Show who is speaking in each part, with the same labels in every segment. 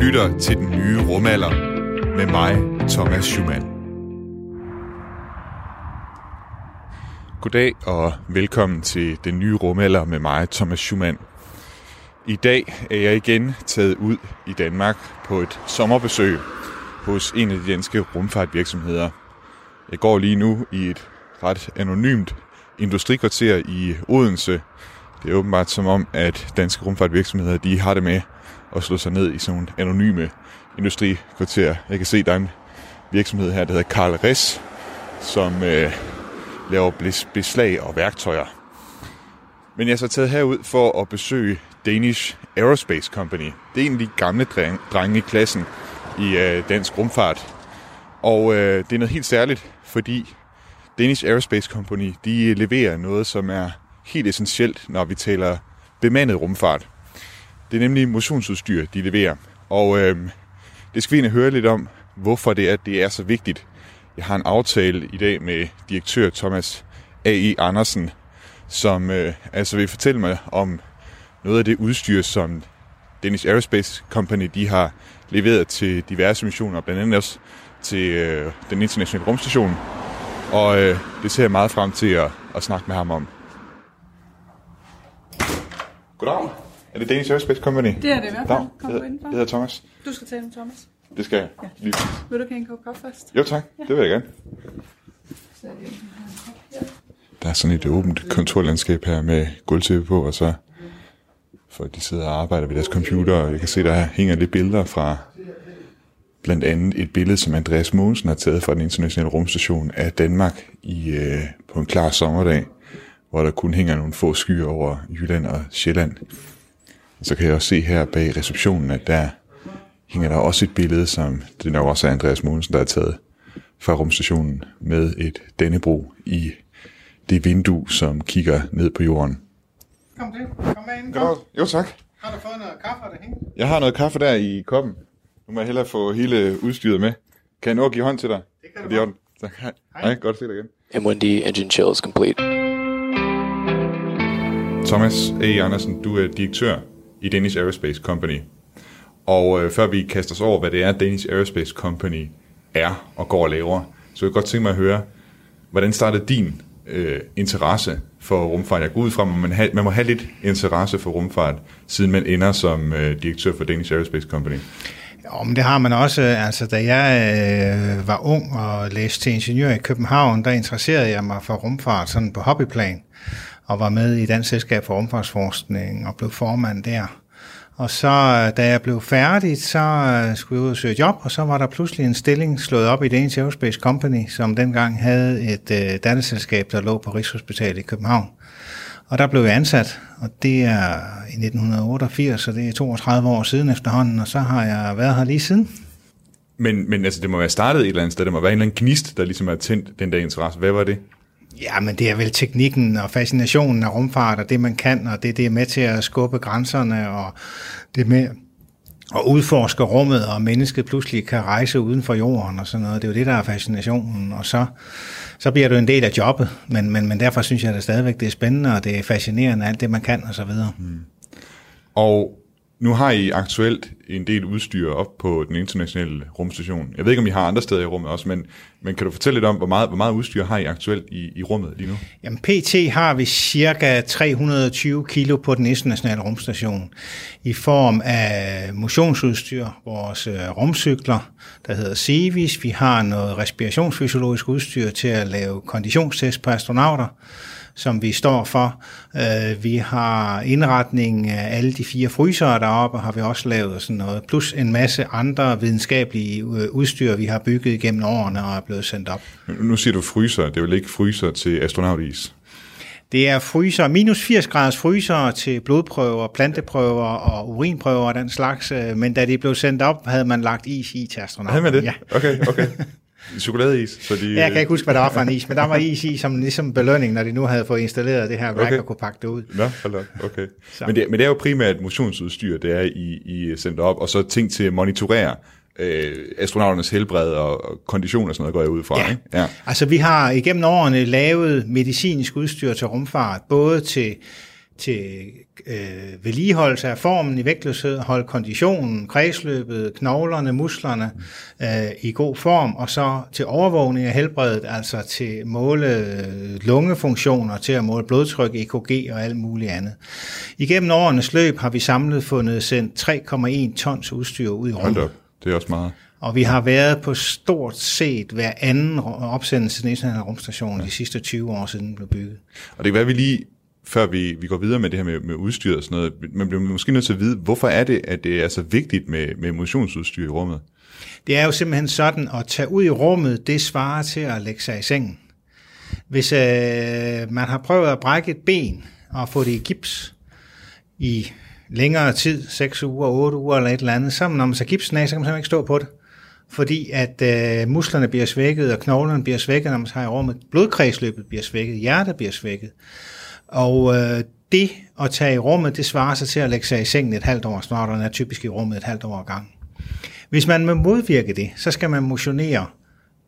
Speaker 1: lytter til den nye rumalder med mig, Thomas Schumann. Goddag og velkommen til den nye rumalder med mig, Thomas Schumann. I dag er jeg igen taget ud i Danmark på et sommerbesøg hos en af de danske rumfartvirksomheder. Jeg går lige nu i et ret anonymt industrikvarter i Odense. Det er åbenbart som om, at danske rumfartvirksomheder de har det med at slå sig ned i sådan nogle anonyme industrikvarter. Jeg kan se, der er en virksomhed her, der hedder Karl Res, som øh, laver beslag og værktøjer. Men jeg er så taget herud for at besøge Danish Aerospace Company. Det er en af de gamle drenge i klassen i øh, dansk rumfart. Og øh, det er noget helt særligt, fordi Danish Aerospace Company de leverer noget, som er helt essentielt, når vi taler bemandet rumfart. Det er nemlig motionsudstyr, de leverer. Og øh, det skal vi høre lidt om, hvorfor det er, det er så vigtigt. Jeg har en aftale i dag med direktør Thomas A.E. Andersen, som øh, altså vil fortælle mig om noget af det udstyr, som Danish Aerospace Company de har leveret til diverse missioner, blandt andet også til øh, den internationale rumstation. Og øh, det ser jeg meget frem til at, at snakke med ham om. Goddag. Er det Danish Aerospace Company?
Speaker 2: Det er det i hvert fald. Kom
Speaker 1: jeg, jeg hedder Thomas.
Speaker 2: Du skal tale med Thomas.
Speaker 1: Det skal jeg. Ja. Lige.
Speaker 2: Vil du have en kop kaffe først?
Speaker 1: Jo tak, ja. det vil jeg gerne. Der er sådan et åbent kontorlandskab her med gulvtæppe på, og så folk de sidder og arbejder ved deres computer, og jeg kan se, der hænger lidt billeder fra blandt andet et billede, som Andreas Mogensen har taget fra den internationale rumstation af Danmark i, øh, på en klar sommerdag, hvor der kun hænger nogle få skyer over Jylland og Sjælland. Så kan jeg også se her bag receptionen, at der hænger der også et billede, som det nok også er Andreas Mogensen, der har taget fra rumstationen med et Dannebro i det vindue, som kigger ned på jorden.
Speaker 2: Kom til. Kom med ind. Kom.
Speaker 1: Jo, tak.
Speaker 2: Har du fået noget kaffe derhen?
Speaker 1: Jeg har noget kaffe der i koppen. Nu må jeg hellere få hele udstyret med. Kan jeg nå at give hånd til dig?
Speaker 2: Det kan du.
Speaker 1: Tak. Hej. Hej. Godt at se dig igen.
Speaker 3: M1D engine chill is complete.
Speaker 1: Thomas A. Andersen, du er direktør i Danish Aerospace Company. Og øh, før vi kaster os over, hvad det er, Danish Aerospace Company er og går og laver, så vil jeg godt tænke mig at høre, hvordan startede din øh, interesse for rumfart? Jeg går ud fra, at man, ha, man må have lidt interesse for rumfart, siden man ender som øh, direktør for Danish Aerospace Company.
Speaker 4: Jo, men det har man også. Altså, da jeg øh, var ung og læste til ingeniør i København, der interesserede jeg mig for rumfart sådan på hobbyplan, og var med i Dansk Selskab for Rumfartsforskning og blev formand der. Og så, øh, da jeg blev færdig, så øh, skulle jeg ud og søge job, og så var der pludselig en stilling slået op i Danish Aerospace Company, som dengang havde et øh, datterselskab, der lå på Rigshospitalet i København. Og der blev jeg ansat, og det er i 1988, så det er 32 år siden efterhånden, og så har jeg været her lige siden.
Speaker 1: Men, men altså, det må være startet et eller andet sted, der må være en eller anden gnist, der ligesom har tændt den der interesse. Hvad var det?
Speaker 4: Ja, men det er vel teknikken og fascinationen af rumfart, og det man kan, og det, det er med til at skubbe grænserne, og det er med at udforske rummet, og mennesket pludselig kan rejse uden for jorden og sådan noget. Det er jo det, der er fascinationen, og så, så bliver du en del af jobbet, men, men, men derfor synes jeg da det stadigvæk, det er spændende, og det er fascinerende, alt det man kan og så videre. Mm.
Speaker 1: Og nu har I aktuelt en del udstyr op på den internationale rumstation. Jeg ved ikke, om I har andre steder i rummet også, men, men kan du fortælle lidt om, hvor meget, hvor meget udstyr har I aktuelt i, i rummet lige nu?
Speaker 4: Jamen, PT har vi cirka 320 kilo på den internationale rumstation i form af motionsudstyr, vores øh, rumcykler, der hedder CEVIS. Vi har noget respirationsfysiologisk udstyr til at lave konditionstest på astronauter som vi står for. Øh, vi har indretning af alle de fire frysere deroppe, har vi også lavet sådan noget, plus en masse andre videnskabelige øh, udstyr, vi har bygget igennem årene og er blevet sendt op.
Speaker 1: Nu siger du fryser, det er vel ikke fryser til astronautis?
Speaker 4: Det er fryser, minus 80 graders fryser til blodprøver, planteprøver og urinprøver og den slags, øh, men da de blev sendt op, havde man lagt is i til astronauter.
Speaker 1: Havde man det? Ja. Okay, okay. Chokoladeis?
Speaker 4: Så de, ja, jeg kan ikke huske, hvad der var for en is, men der var is i som ligesom belønning, når de nu havde fået installeret det her rack okay. og kunne pakke det ud.
Speaker 1: Nå, hold okay. Men det, men det er jo primært motionsudstyr, det er I, I sendt op, og så ting til at monitorere øh, astronauternes helbred og, og kondition og sådan noget, går jeg ud fra.
Speaker 4: Ja.
Speaker 1: Ikke?
Speaker 4: ja, altså vi har igennem årene lavet medicinsk udstyr til rumfart, både til til øh, vedligeholdelse af formen i vægtløshed, holde konditionen, kredsløbet, knoglerne, musklerne øh, i god form, og så til overvågning af helbredet, altså til måle øh, lungefunktioner, til at måle blodtryk, EKG og alt muligt andet. Igennem årenes løb har vi samlet fundet sendt 3,1 tons udstyr ud i
Speaker 1: Hold
Speaker 4: rummet.
Speaker 1: op, det er også meget.
Speaker 4: Og vi har været på stort set hver anden opsendelse til den internationale rumstation de sidste 20 år siden den blev bygget.
Speaker 1: Og det kan være, at vi lige, før vi, vi går videre med det her med, med udstyr og sådan noget, man bliver måske nødt til at vide, hvorfor er det, at det er så vigtigt med, med motionsudstyr i rummet?
Speaker 4: Det er jo simpelthen sådan, at tage ud i rummet, det svarer til at lægge sig i sengen. Hvis øh, man har prøvet at brække et ben og få det i gips i længere tid, 6 uger, 8 uger eller et eller andet, så når man tager gipsen af, så kan man simpelthen ikke stå på det. Fordi at øh, musklerne bliver svækket, og knoglerne bliver svækket, når man tager i rummet. Blodkredsløbet bliver svækket, hjertet bliver svækket. Og øh, det at tage i rummet, det svarer sig til at lægge sig i sengen et halvt år, snart er typisk i rummet et halvt år gang. Hvis man vil modvirke det, så skal man motionere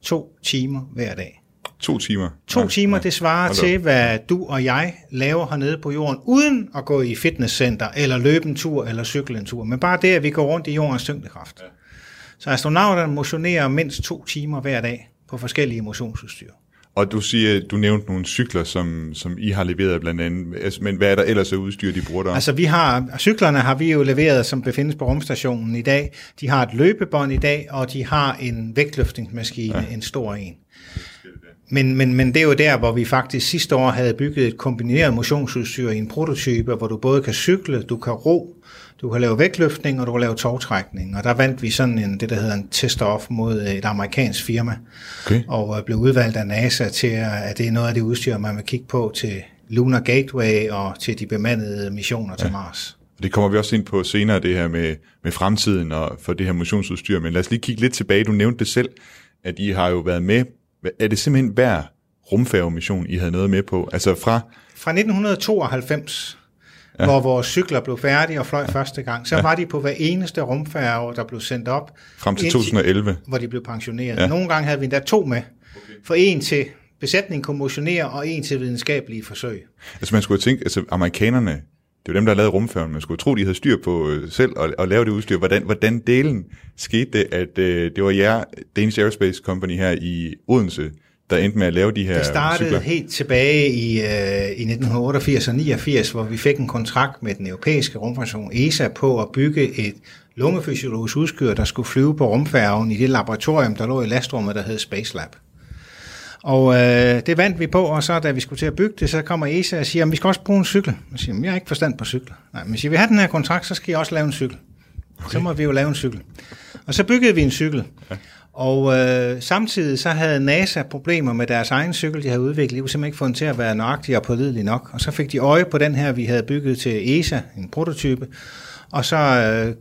Speaker 4: to timer hver dag.
Speaker 1: To timer?
Speaker 4: To
Speaker 1: Ja,
Speaker 4: timer,
Speaker 1: ja.
Speaker 4: det svarer
Speaker 1: Hold
Speaker 4: til, hvad du og jeg laver hernede på jorden, uden at gå i fitnesscenter, eller løbe en tur, eller cykle en tur. Men bare det, at vi går rundt i jordens tyngdekraft. Så astronauterne motionerer mindst to timer hver dag på forskellige motionsudstyr.
Speaker 1: Og du siger, du nævnte nogle cykler, som, som I har leveret blandt andet, Altså, men hvad er der ellers af udstyr, de bruger der?
Speaker 4: Altså vi har, cyklerne har vi jo leveret, som befindes på rumstationen i dag. De har et løbebånd i dag, og de har en vægtløftningsmaskine, ja. en stor en. Men, men, men det er jo der, hvor vi faktisk sidste år havde bygget et kombineret motionsudstyr i en prototype, hvor du både kan cykle, du kan ro, du kan lave vægtløftning, og du kan lave togtrækning. Og der vandt vi sådan en, det, der hedder en test-off mod et amerikansk firma,
Speaker 1: Okay.
Speaker 4: og øh, blev udvalgt af NASA til, at at det er noget af det udstyr, man vil kigge på til Lunar Gateway og til de bemandede missioner til Mars.
Speaker 1: Og det kommer vi også ind på senere, det her med, med fremtiden og for det her motionsudstyr. Men lad os lige kigge lidt tilbage. Du nævnte det selv, at I har jo været med. Er det simpelthen hver rumfærgemission, I havde noget med på? Altså fra...
Speaker 4: Fra 1992, ja. hvor vores cykler blev færdige og fløj ja. første gang, så ja. var de på hver eneste rumfærge, der blev sendt op.
Speaker 1: Frem til
Speaker 4: indtil-
Speaker 1: 2011.
Speaker 4: Hvor de blev pensioneret.
Speaker 1: Ja.
Speaker 4: Nogle gange havde vi endda to med. Okay. For en til besætningen kunne motionere, og en til videnskabelige forsøg.
Speaker 1: Altså man skulle tænke, altså amerikanerne, det jo dem, der lavet rumfærgen. Man skulle tro, de havde styr på øh, selv at, at lave det udstyr. Hvordan, hvordan delen skete det, at øh, det var jer, Danish Aerospace Company her i Odense, der endte med at lave de her
Speaker 4: Det startede
Speaker 1: cykler?
Speaker 4: helt tilbage i, øh, i 1988 og 89, hvor vi fik en kontrakt med den europæiske rumfærsion ESA på at bygge et lungefysiologisk udstyr, der skulle flyve på rumfærgen i det laboratorium, der lå i lastrummet, der hed Space Lab. Og øh, det vandt vi på, og så da vi skulle til at bygge det, så kommer ESA og siger, at vi skal også bruge en cykel. Jeg siger, "Men jeg har ikke forstand på cykler. Nej, men hvis I vil have den her kontrakt, så skal I også lave en cykel. Okay. Så må vi jo lave en cykel. Og så byggede vi en cykel. Ja. Og øh, samtidig så havde NASA problemer med deres egen cykel, de havde udviklet. De kunne simpelthen ikke få den til at være nøjagtig og pålidelig nok. Og så fik de øje på den her, vi havde bygget til ESA, en prototype. Og så øh,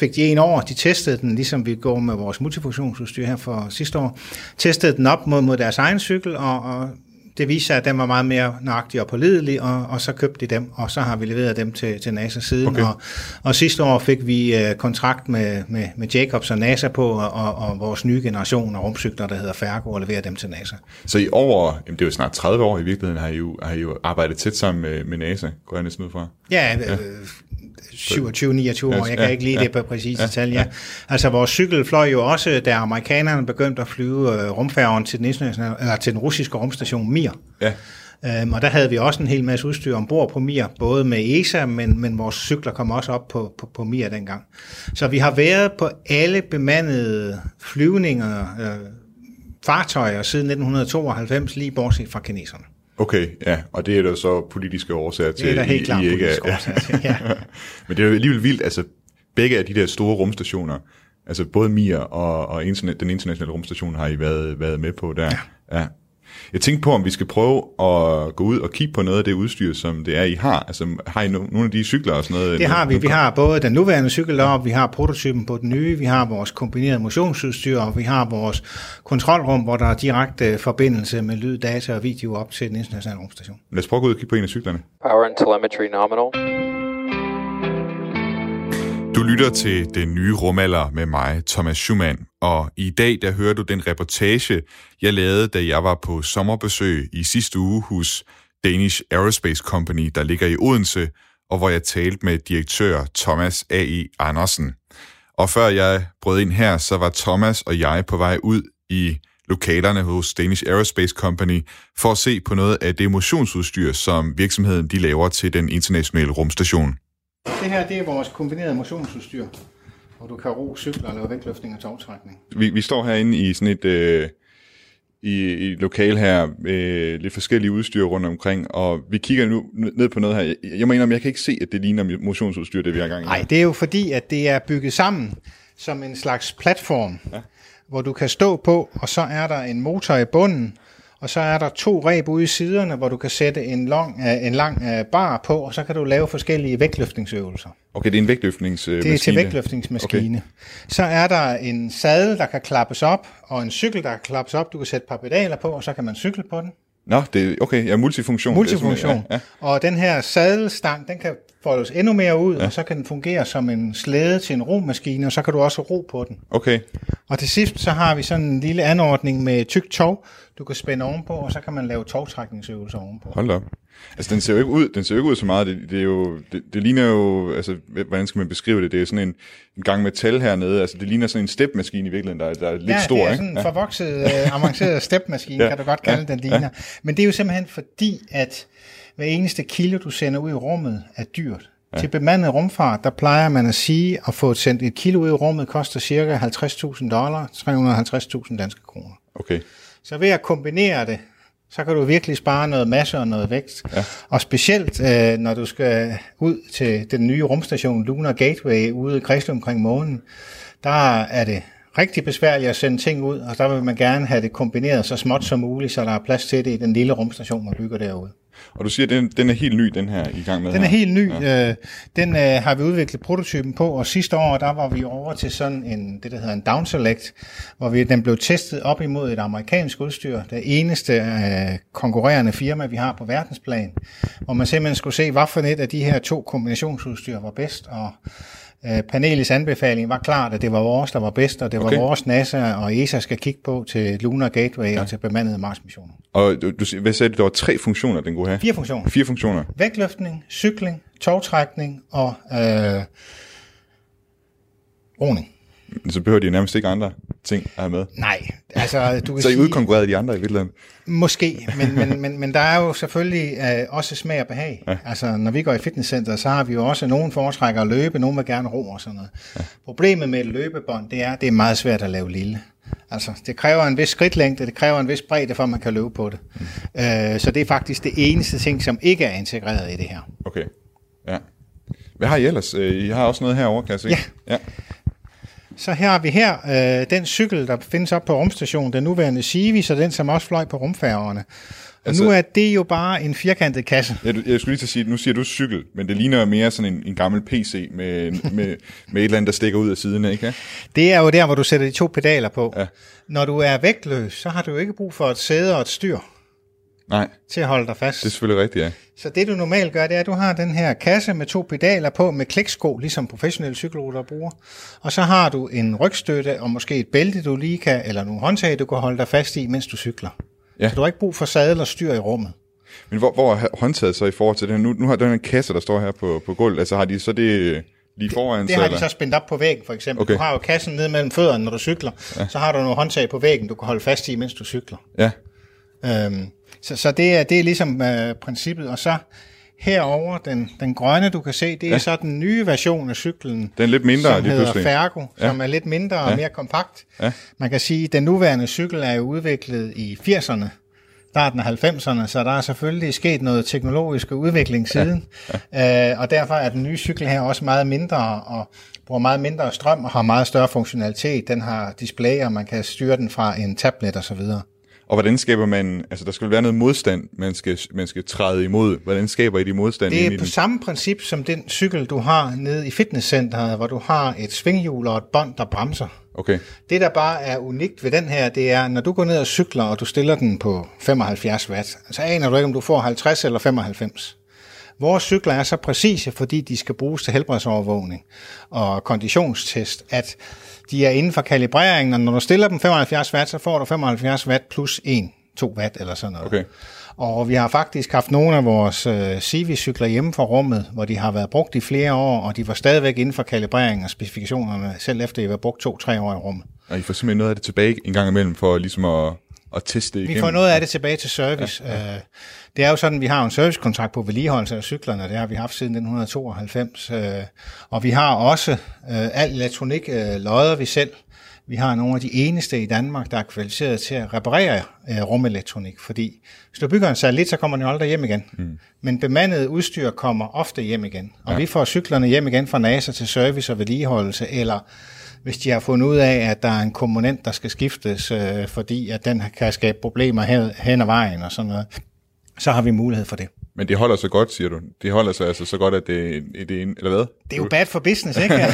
Speaker 4: fik de en over, de testede den, ligesom vi går med vores multifunktionsudstyr her for sidste år, testede den op mod, mod deres egen cykel, og, og det viste sig, at den var meget mere nøjagtig og pålidelig, og, og så købte de dem, og så har vi leveret dem til, til NASA siden.
Speaker 1: Okay.
Speaker 4: Og, og sidste år fik vi øh, kontrakt med, med, med Jacobs og NASA på, og, og, og vores nye generation af rumcykler, der hedder Fergo, og levere dem til NASA.
Speaker 1: Så i over, jamen det er jo snart 30 år i virkeligheden, har I jo, har I jo arbejdet tæt sammen med, med NASA, går jeg næsten ud fra.
Speaker 4: Ja, øh, 27-29 år, jeg kan ikke lige
Speaker 1: ja,
Speaker 4: det på præcise tal. Ja. Altså vores cykel fløj jo også, da amerikanerne begyndte at flyve øh, rumfærgen til den, internationale, eller til den russiske rumstation Mir.
Speaker 1: Ja,
Speaker 4: Øhm, og der havde vi også en hel masse udstyr ombord på Mir, både med ESA, men, men vores cykler kom også op på, på, på Mir dengang. Så vi har været på alle bemandede flyvninger, øh, fartøjer siden 1992, lige bortset fra kineserne.
Speaker 1: Okay, ja, og det er der så politiske årsager til.
Speaker 4: Det er der helt
Speaker 1: I-
Speaker 4: klart
Speaker 1: I ikke
Speaker 4: politiske
Speaker 1: er-
Speaker 4: årsager til, ja.
Speaker 1: Men det er jo alligevel vildt, altså begge af de der store rumstationer, altså både Mir og, og internet, den internationale rumstation har I været, været med på der. Ja. ja. Jeg tænkte på, om vi skal prøve at gå ud og kigge på noget af det udstyr, som det er, I har. Altså, har I no- nogle af de cykler og sådan noget?
Speaker 4: Det har vi. Vi har både den nuværende cykel deroppe, vi har prototypen på den nye, vi har vores kombinerede motionsudstyr, og vi har vores kontrolrum, hvor der er direkte forbindelse med lyd, data og video op til den internationale rumstation.
Speaker 1: Lad os prøve at gå ud og kigge på en af cyklerne.
Speaker 3: Power and telemetry nominal.
Speaker 1: Du lytter til Den Nye Rumalder med mig, Thomas Schumann, og i dag der hører du den reportage, jeg lavede, da jeg var på sommerbesøg i sidste uge hos Danish Aerospace Company, der ligger i Odense, og hvor jeg talte med direktør Thomas A.E. Andersen. Og før jeg brød ind her, så var Thomas og jeg på vej ud i lokalerne hos Danish Aerospace Company for at se på noget af det motionsudstyr, som virksomheden de laver til den internationale rumstation.
Speaker 4: Det her det er vores kombinerede motionsudstyr, hvor du kan ro, cykler og lave vægtløftning og togtrækning.
Speaker 1: Vi, vi står herinde i sådan et... Øh, i, i lokal her med lidt forskellige udstyr rundt omkring, og vi kigger nu ned på noget her. Jeg, jeg mener, jeg kan ikke se, at det ligner motionsudstyr, det vi har gang i.
Speaker 4: Nej, det er jo fordi, at det er bygget sammen som en slags platform, ja. hvor du kan stå på, og så er der en motor i bunden, og så er der to reb ude i siderne, hvor du kan sætte en lang, øh, en lang øh, bar på, og så kan du lave forskellige vægtløftningsøvelser.
Speaker 1: Okay, det er en vægtløftningsmaskine?
Speaker 4: Det er til vægtløftningsmaskine. Okay. Så er der en sadel, der kan klappes op, og en cykel, der kan klappes op. Du kan sætte et par pedaler på, og så kan man cykle på den.
Speaker 1: Nå, det er okay, ja, multifunktion.
Speaker 4: Multifunktion. Ja, ja. Og den her sadelstang, den kan foldes endnu mere ud, ja. og så kan den fungere som en slæde til en romaskine, og så kan du også ro på den.
Speaker 1: Okay.
Speaker 4: Og til sidst, så har vi sådan en lille anordning med tyk tog, du kan spænde ovenpå, og så kan man lave togtrækningsøvelser ovenpå.
Speaker 1: Hold op. Altså, den ser jo ikke ud, den ser jo ikke ud så meget. Det, det, er jo, det, det, ligner jo, altså, hvordan skal man beskrive det? Det er sådan en, en gang metal hernede. Altså, det ligner sådan en stepmaskine i virkeligheden, der, der er lidt
Speaker 4: ja,
Speaker 1: stor,
Speaker 4: ikke?
Speaker 1: Ja,
Speaker 4: det er sådan en forvokset, uh, avanceret stepmaskine, ja, kan du godt kalde ja, den ligner. Ja. Men det er jo simpelthen fordi, at hver eneste kilo, du sender ud i rummet, er dyrt. Ja. Til bemandet rumfart, der plejer man at sige, at få sendt et kilo ud i rummet koster cirka 50.000 dollar, 350.000 danske kroner.
Speaker 1: Okay.
Speaker 4: Så ved at kombinere det, så kan du virkelig spare noget masse og noget vækst. Ja. Og specielt, øh, når du skal ud til den nye rumstation Lunar Gateway ude i kredsløb omkring månen, der er det rigtig besværligt at sende ting ud, og der vil man gerne have det kombineret så småt som muligt, så der er plads til det i den lille rumstation, man bygger derude.
Speaker 1: Og du siger, at den, den er helt ny, den her, i gang med
Speaker 4: Den
Speaker 1: her.
Speaker 4: er helt ny. Ja. Øh, den øh, har vi udviklet prototypen på, og sidste år, der var vi over til sådan en, det der hedder en down select, hvor vi, den blev testet op imod et amerikansk udstyr, det eneste øh, konkurrerende firma, vi har på verdensplan, hvor man simpelthen skulle se, hvad for et af de her to kombinationsudstyr var bedst, og Øh, panelets anbefaling var klart, at det var vores, der var bedst, og det var okay. vores NASA og ESA skal kigge på til Lunar Gateway ja. og til bemandede Mars-missioner.
Speaker 1: Og du, du, hvad sagde du, der var tre funktioner, den kunne have?
Speaker 4: Fire funktioner.
Speaker 1: Fire funktioner.
Speaker 4: Vægtløftning, cykling, togtrækning og øh, roning.
Speaker 1: Så behøver de nærmest ikke andre ting at have med?
Speaker 4: Nej, altså du kan
Speaker 1: Så I
Speaker 4: sige,
Speaker 1: udkonkurrerede de andre i virkeligheden?
Speaker 4: Måske, men, men, men, men der er jo selvfølgelig øh, også smag og behag. Ja. Altså når vi går i fitnesscenter, så har vi jo også, nogen foretrækker at løbe, nogen vil gerne ro og sådan noget. Ja. Problemet med et løbebånd, det er, at det er meget svært at lave lille. Altså, det kræver en vis skridtlængde, det kræver en vis bredde, for at man kan løbe på det. Mm. Øh, så det er faktisk det eneste ting, som ikke er integreret i det her.
Speaker 1: Okay, ja. Hvad har I ellers? Øh, I har også noget herovre, kan jeg se.
Speaker 4: Ja. ja. Så her har vi her øh, den cykel, der findes op på rumstationen, den nuværende Civis, og den, som også fløj på rumfærgerne. Og altså, nu er det jo bare en firkantet kasse.
Speaker 1: Jeg, jeg skulle lige til at sige, nu siger du cykel, men det ligner mere sådan en, en gammel PC med, med, med et eller andet, der stikker ud af siden, ikke?
Speaker 4: Det er jo der, hvor du sætter de to pedaler på. Ja. Når du er vægtløs, så har du jo ikke brug for et sæde og et styr.
Speaker 1: Nej.
Speaker 4: Til at holde dig fast.
Speaker 1: Det er selvfølgelig rigtigt, ja.
Speaker 4: Så det du normalt gør, det er, at du har den her kasse med to pedaler på med kliksko, ligesom professionelle cykelryttere bruger. Og så har du en rygstøtte og måske et bælte, du lige kan, eller nogle håndtag, du kan holde dig fast i, mens du cykler. Ja. Så du har ikke brug for sadel og styr i rummet.
Speaker 1: Men hvor, hvor er håndtaget så i forhold til det? Nu, nu har den en kasse, der står her på, på gulvet. Altså har de så det lige foran
Speaker 4: Det har de så spændt op på væggen, for eksempel. Okay. Du har jo kassen ned mellem fødderne, når du cykler. Ja. Så har du nogle håndtag på væggen, du kan holde fast i, mens du cykler.
Speaker 1: Ja.
Speaker 4: Øhm, så, så det, er, det er ligesom øh, princippet. Og så herover den, den grønne, du kan se, det er ja. så den nye version af cyklen.
Speaker 1: Den er lidt mindre,
Speaker 4: som
Speaker 1: lige
Speaker 4: hedder
Speaker 1: pludselig.
Speaker 4: Fergo,
Speaker 1: Ja.
Speaker 4: som er lidt mindre og
Speaker 1: Ja.
Speaker 4: mere kompakt.
Speaker 1: Ja.
Speaker 4: Man kan sige, at den nuværende cykel er jo udviklet i 80'erne, starten af 90'erne, så der er selvfølgelig sket noget teknologisk udvikling siden. Ja. Øh, og derfor er den nye cykel her også meget mindre og bruger meget mindre strøm og har meget større funktionalitet. Den har display, og man kan styre den fra en tablet og så videre.
Speaker 1: Og hvordan skaber man, altså der skal være noget modstand, man skal, man skal træde imod. Hvordan skaber I de modstand
Speaker 4: Det er på
Speaker 1: den?
Speaker 4: samme princip som den cykel, du har nede i fitnesscenteret, hvor du har et svinghjul og et bånd, der bremser.
Speaker 1: Okay,
Speaker 4: Det, der bare er unikt ved den her, det er, når du går ned og cykler, og du stiller den på 75 watt, så aner du ikke, om du får 50 eller 95. Vores cykler er så præcise, fordi de skal bruges til helbredsovervågning og konditionstest, at de er inden for kalibreringen, og når du stiller dem 75 watt, så får du 75 watt plus 1, 2 watt eller sådan noget.
Speaker 1: okay.
Speaker 4: Og vi har faktisk haft nogle af vores øh, Civi-cykler hjemme fra rummet, hvor de har været brugt i flere år, og de var stadigvæk inden for kalibrering og specifikationerne, selv efter de var brugt to-tre år i rummet.
Speaker 1: Og I får simpelthen noget af det tilbage en gang imellem, for ligesom at, at teste det
Speaker 4: Vi
Speaker 1: igennem.
Speaker 4: får noget af det tilbage til service. Ja, ja. Det er jo sådan, at vi har en servicekontrakt på vedligeholdelse af cyklerne, det har vi haft siden 1992. øh, Og vi har også øh, al elektronik øh, lodder vi selv. Vi har nogle af de eneste i Danmark, der er kvalificeret til at reparere øh, rumelektronik, fordi hvis du bygger en satellit, så kommer den jo aldrig hjem igen. Mm. Men bemandet udstyr kommer ofte hjem igen. Og ja. vi får cyklerne hjem igen fra NASA til service og vedligeholdelse, eller hvis de har fundet ud af, at der er en komponent, der skal skiftes, øh, fordi at den kan skabe problemer hen, hen ad vejen og sådan noget, så har vi mulighed for det.
Speaker 1: Men det holder så godt, siger du. Det holder sig altså så godt, at det, det er en, eller hvad?
Speaker 4: Det er jo bad for business, ikke?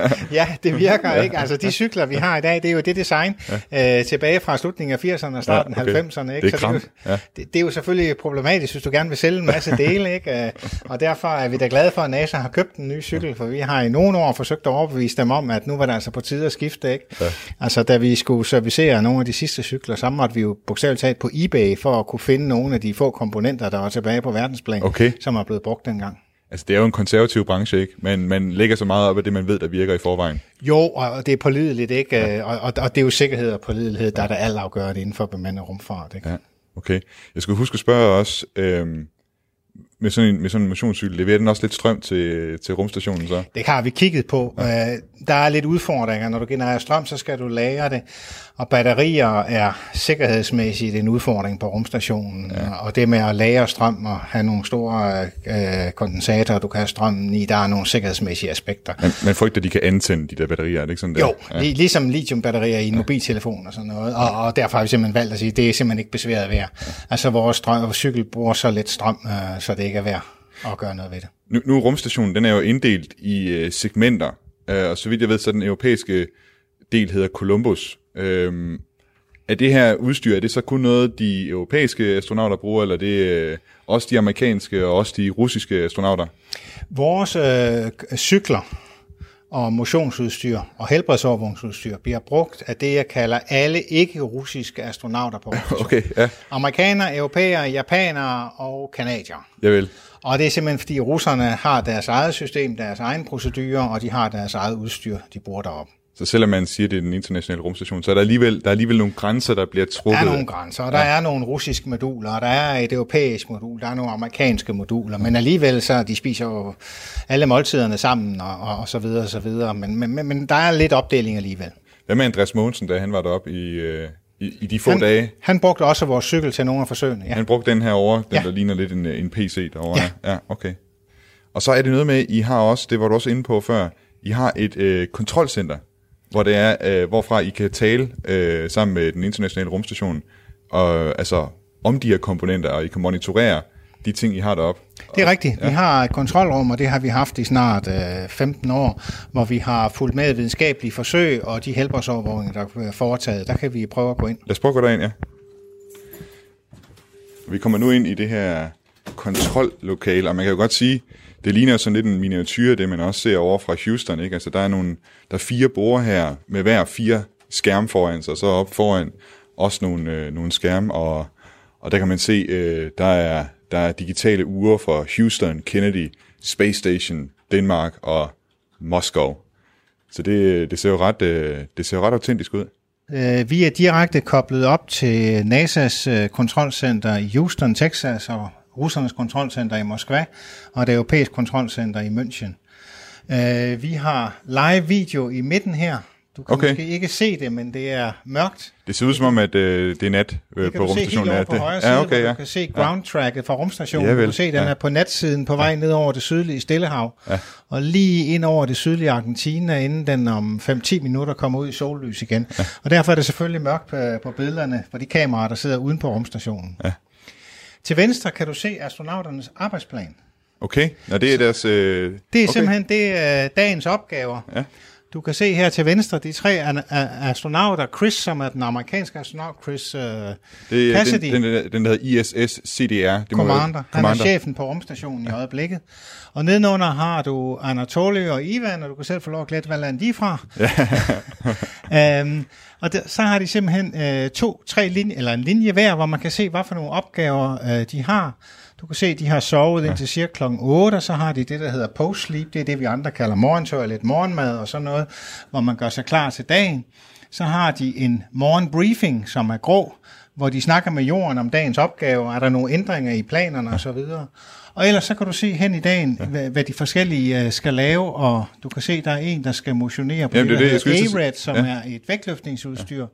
Speaker 4: ja, det virker ikke. Altså, de cykler, vi har i dag, det er jo det design ja. øh, tilbage fra slutningen af 80'erne og starten
Speaker 1: Ja,
Speaker 4: af
Speaker 1: okay.
Speaker 4: 90'erne. Ikke?
Speaker 1: Det er
Speaker 4: Så det, er jo.
Speaker 1: Ja.
Speaker 4: det, det er jo selvfølgelig problematisk, hvis du gerne vil sælge en masse dele, ikke? Øh, Og derfor er vi da glade for, at NASA har købt en ny cykel, for vi har i nogle år forsøgt at overbevise dem om, at nu var det altså på tide at skifte, ikke? Ja. Altså, da vi skulle servicere nogle af de sidste cykler, så måtte vi jo bogstaveligt talt på eBay for at kunne finde nogle af de få komponenter, der var tilbage på verdensplan,
Speaker 1: Okay.
Speaker 4: som er blevet brugt dengang.
Speaker 1: Altså, det er jo en konservativ branche, ikke? Men man lægger så meget op af det, man ved, der virker i forvejen.
Speaker 4: Jo, og det er pålideligt, ikke? Ja. Og, og, og det er jo sikkerhed og pålidelighed, der er der alt afgørende inden for bemandet rumfart, ikke?
Speaker 1: Ja, okay. Jeg skulle huske at spørge også, øhm, med sådan en, med sådan en motionscykel, leverer den også lidt strøm til, til rumstationen så?
Speaker 4: Det har vi kigget på. Ja. Der er lidt udfordringer. Når du genererer strøm, så skal du lagre det. Og batterier er sikkerhedsmæssigt en udfordring på rumstationen. Ja. Og det med at lagre strøm og have nogle store øh, kondensatorer, du kan have strømmen i, der er nogle sikkerhedsmæssige aspekter.
Speaker 1: Man, man frygter, at de kan antænde de der batterier, er det ikke sådan der?
Speaker 4: Jo, ja. lig, ligesom lithiumbatterier i en mobiltelefon og sådan noget. Og, og derfor har vi simpelthen valgt at sige, at det er simpelthen ikke besværet værd. Altså vores, strøm, vores cykel bruger så lidt strøm, øh, så det ikke er værd at gøre noget ved det.
Speaker 1: Nu, nu rumstationen, den er jo inddelt i øh, segmenter, øh, og så vidt jeg ved, så den europæiske del hedder Columbus. Øhm, er det her udstyr, er det så kun noget, de europæiske astronauter bruger, eller er det øh, også de amerikanske og også de russiske astronauter?
Speaker 4: Vores øh, cykler og motionsudstyr og helbredsovervågningsudstyr bliver brugt af det, jeg kalder alle ikke-russiske astronauter på.
Speaker 1: Okay, ja,
Speaker 4: Amerikanere, europæere, japanere og kanadier.
Speaker 1: jeg vil.
Speaker 4: Og det er simpelthen, fordi russerne har deres eget system, deres egen procedurer, og de har deres eget udstyr, de bruger deroppe.
Speaker 1: Så selvom man siger, at det er den internationale rumstation, så er der alligevel, der er alligevel nogle grænser, der bliver
Speaker 4: Der
Speaker 1: trukket.
Speaker 4: er nogle grænser, og der ja. er nogle russiske moduler, og der er et europæisk modul, der er nogle amerikanske moduler, men alligevel så de spiser jo alle måltiderne sammen, og, og, og så videre, og så videre. Men, men, men, men der er lidt opdeling alligevel.
Speaker 1: Hvad med Andreas Mogensen, da han var deroppe i, øh, i, i de få
Speaker 4: Han,
Speaker 1: dage?
Speaker 4: han brugte også vores cykel til nogle af forsøgene, ja.
Speaker 1: Han brugte den her over, den
Speaker 4: Ja.
Speaker 1: der ligner lidt en, en PC derovre.
Speaker 4: Ja.
Speaker 1: ja. okay. Og så er det noget med, I har også, det var du også inde på før, I har et øh, kontrolcenter, hvor det er, øh, hvorfra I kan tale øh, sammen med den internationale rumstation, og, altså om de her komponenter, og I kan monitorere de ting, I har deroppe.
Speaker 4: Det er rigtigt. Ja. Vi har et kontrolrum, og det har vi haft i snart øh, 15 år, hvor vi har fulgt med videnskabelige forsøg, og de helbredsovervågninger, der er foretaget, der kan vi prøve at gå ind.
Speaker 1: Lad os prøve at gå derind, ja. Vi kommer nu ind i det her kontrollokale, og man kan jo godt sige, det ligner sådan lidt en miniatyr, det man også ser over fra Houston, ikke? Altså der er, nogle, der er fire borer her, med hver fire skærm foran sig, og så op foran også nogle, øh, nogle skærme, og, og der kan man se, øh, der, er, der er digitale uger for Houston, Kennedy, Space Station, Danmark og Moskov. Så det, det ser jo ret, øh, det ser jo ret autentisk ud.
Speaker 4: Øh, vi er direkte koblet op til NASA's øh, kontrolcenter i Houston, Texas, og russernes kontrolcenter i Moskva, og det europæiske kontrolcenter i München. Øh, Vi har live video i midten her. Du kan
Speaker 1: Okay.
Speaker 4: måske ikke se det, men det er mørkt.
Speaker 1: Det ser ud som om, at øh, det er nat øh,
Speaker 4: Det kan
Speaker 1: på
Speaker 4: du se helt
Speaker 1: rumstationen.
Speaker 4: over
Speaker 1: Ja,
Speaker 4: på højre side,
Speaker 1: ja, okay, ja.
Speaker 4: du kan se ground-tracket fra rumstationen.
Speaker 1: Ja,
Speaker 4: du kan se, den
Speaker 1: Ja.
Speaker 4: er på natsiden på vej ned over det sydlige Stillehav, ja. og lige ind over det sydlige Argentina, inden den om 5-10 minutter kommer ud i sollys igen. Ja. Og derfor er det selvfølgelig mørkt på, på billederne på de kameraer, der sidder uden på rumstationen.
Speaker 1: Ja.
Speaker 4: Til venstre kan du se astronauternes arbejdsplan.
Speaker 1: Okay, Nå, det er deres... Øh,
Speaker 4: Det er
Speaker 1: okay.
Speaker 4: simpelthen det er dagens opgaver.
Speaker 1: Ja.
Speaker 4: Du kan se her til venstre de tre astronauter. Chris, som er den amerikanske astronaut, Chris uh,
Speaker 1: Det
Speaker 4: Cassidy.
Speaker 1: den, den, den, der hedder ISS CDR. Det må-
Speaker 4: Commander. Han er chefen på rumstationen i øjeblikket. Og nedenunder har du Anatoly og Ivan, og du kan selv få lov at glæde, hvad land de er fra. Øhm, og der, så har de simpelthen øh, to, tre linje, eller en linje hver, hvor man kan se, hvad for nogle opgaver øh, de har. Du kan se, at de har sovet indtil cirka kl. 8, og så har de det, der hedder post-sleep. Det er det, vi andre kalder morgentoilet, morgenmad og sådan noget, hvor man gør sig klar til dagen. Så har de en morgenbriefing, som er grå, hvor de snakker med jorden om dagens opgaver. Er der nogle ændringer i planerne osv.? Og ellers så kan du se hen i dagen, hvad, hvad de forskellige uh, skal lave, og du kan se, der er en, der skal motionere på
Speaker 1: Jamen,
Speaker 4: det,
Speaker 1: det
Speaker 4: der
Speaker 1: det,
Speaker 4: A-Red, som
Speaker 1: ja.
Speaker 4: er et vægtløftningsudstyr. Ja.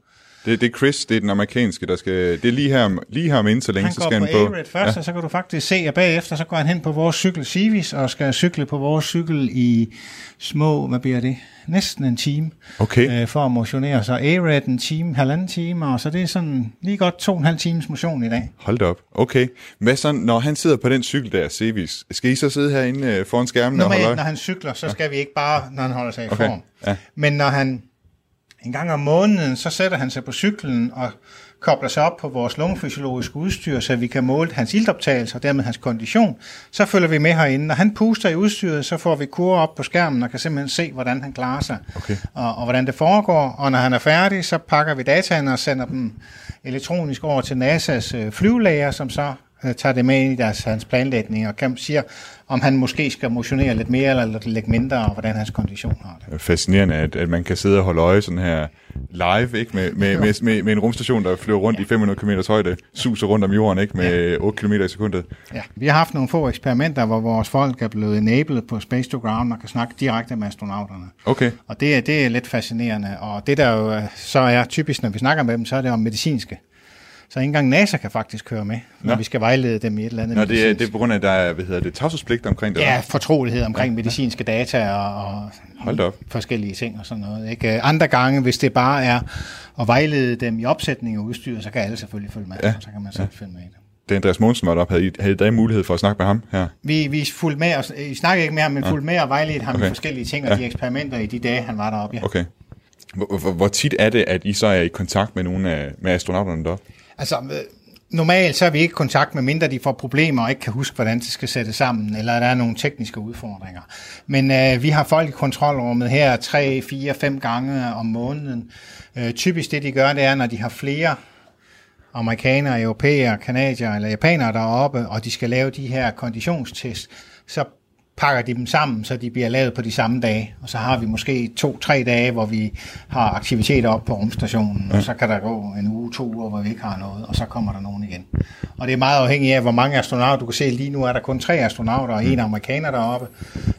Speaker 1: Det, det er Chris, det er den amerikanske, der skal... Det er lige her, lige her om inden så længe,
Speaker 4: Han
Speaker 1: så
Speaker 4: går
Speaker 1: skal
Speaker 4: på
Speaker 1: han på...
Speaker 4: A-Red først, ja. og så kan du faktisk se, at bagefter så går han hen på vores cykel Civis, og skal cykle på vores cykel i små, hvad bliver det, næsten en time,
Speaker 1: Okay.
Speaker 4: øh, for at motionere. Så A-Red en time, halvanden time, og så det er sådan lige godt to og en halv times motion i dag.
Speaker 1: Hold da op. Okay. Hvad så, når han sidder på den cykel der, Sevis, skal I så sidde herinde øh, foran skærmen og holde
Speaker 4: Normalt, når han cykler, så skal vi ikke bare, når han holder sig i
Speaker 1: Okay,
Speaker 4: form.
Speaker 1: ja.
Speaker 4: Men når han en gang om måneden, så sætter han sig på cyklen og kobler sig op på vores lungefysiologiske udstyr, så vi kan måle hans iltoptagelse og dermed hans kondition. Så følger vi med herinde. Når han puster i udstyret, så får vi kurve op på skærmen og kan simpelthen se, hvordan han klarer sig
Speaker 1: Okay.
Speaker 4: og, og hvordan det foregår. Og når han er færdig, så pakker vi dataene og sender dem elektronisk over til NASA's øh, flyvelæger, som så tager det med i deres, hans planlægning og kan siger, om han måske skal motionere lidt mere eller lidt mindre, og hvordan hans kondition har det.
Speaker 1: Fascinerende, at, at man kan sidde og holde øje sådan her live, ikke? Med, med, med, med, med en rumstation, der flyver rundt i 500 km højde, suser rundt om jorden, ikke? Med 8 km i sekundet.
Speaker 4: Ja. Vi har haft nogle få eksperimenter, hvor vores folk er blevet enabled på Space to Ground og kan snakke direkte med astronauterne.
Speaker 1: Okay.
Speaker 4: Og det, er- det er lidt fascinerende. Og det der jo øh, så er typisk, når vi snakker med dem, så er det om medicinske. Så ikke engang NASA kan faktisk køre med, når
Speaker 1: Nå.
Speaker 4: vi skal vejlede dem i et eller andet
Speaker 1: Nå, det er,
Speaker 4: medicinsk.
Speaker 1: det er på grund af, at der er, hvad hedder det, tavshedspligt omkring det?
Speaker 4: Ja, fortrolighed omkring medicinske data og, og
Speaker 1: Hold op.
Speaker 4: forskellige ting og sådan noget. Ikke? Andre gange, hvis det bare er at vejlede dem i opsætning af udstyret, så kan alle selvfølgelig følge med,
Speaker 1: Ja.
Speaker 4: ja. så kan man selv ja. følge med i det.
Speaker 1: Det er Andreas Mogensen var deroppe. Havde I, havde I da mulighed for at snakke med ham her?
Speaker 4: Vi, vi fulgte med, og, I snakkede ikke med ham, men ja. fulgte med og vejledte ham. Okay. i forskellige ting og
Speaker 1: Ja.
Speaker 4: de eksperimenter i de dage, han var deroppe. Ja.
Speaker 1: Okay. Hvor, hvor, hvor tit er det, at I så er i kontakt med nogle af med astronauterne deroppe?
Speaker 4: Altså, øh, normalt så er vi ikke i kontakt med mindre de får problemer og ikke kan huske, hvordan det skal sættes sammen, eller der er nogle tekniske udfordringer. Men øh, vi har folk i kontrolrummet her tre, fire, fem gange om måneden. Øh, typisk det, de gør, det er, når de har flere amerikanere, europæere, kanadier eller japanere deroppe, og de skal lave de her konditionstest, så pakker de dem sammen, så de bliver lavet på de samme dage. Og så har vi måske to-tre dage, hvor vi har aktiviteter op på rumstationen, og så kan der gå en uge, to uger, hvor vi ikke har noget, og så kommer der nogen igen. Og det er meget afhængigt af, hvor mange astronauter. Du kan se, lige nu er der kun tre astronauter og en amerikaner deroppe.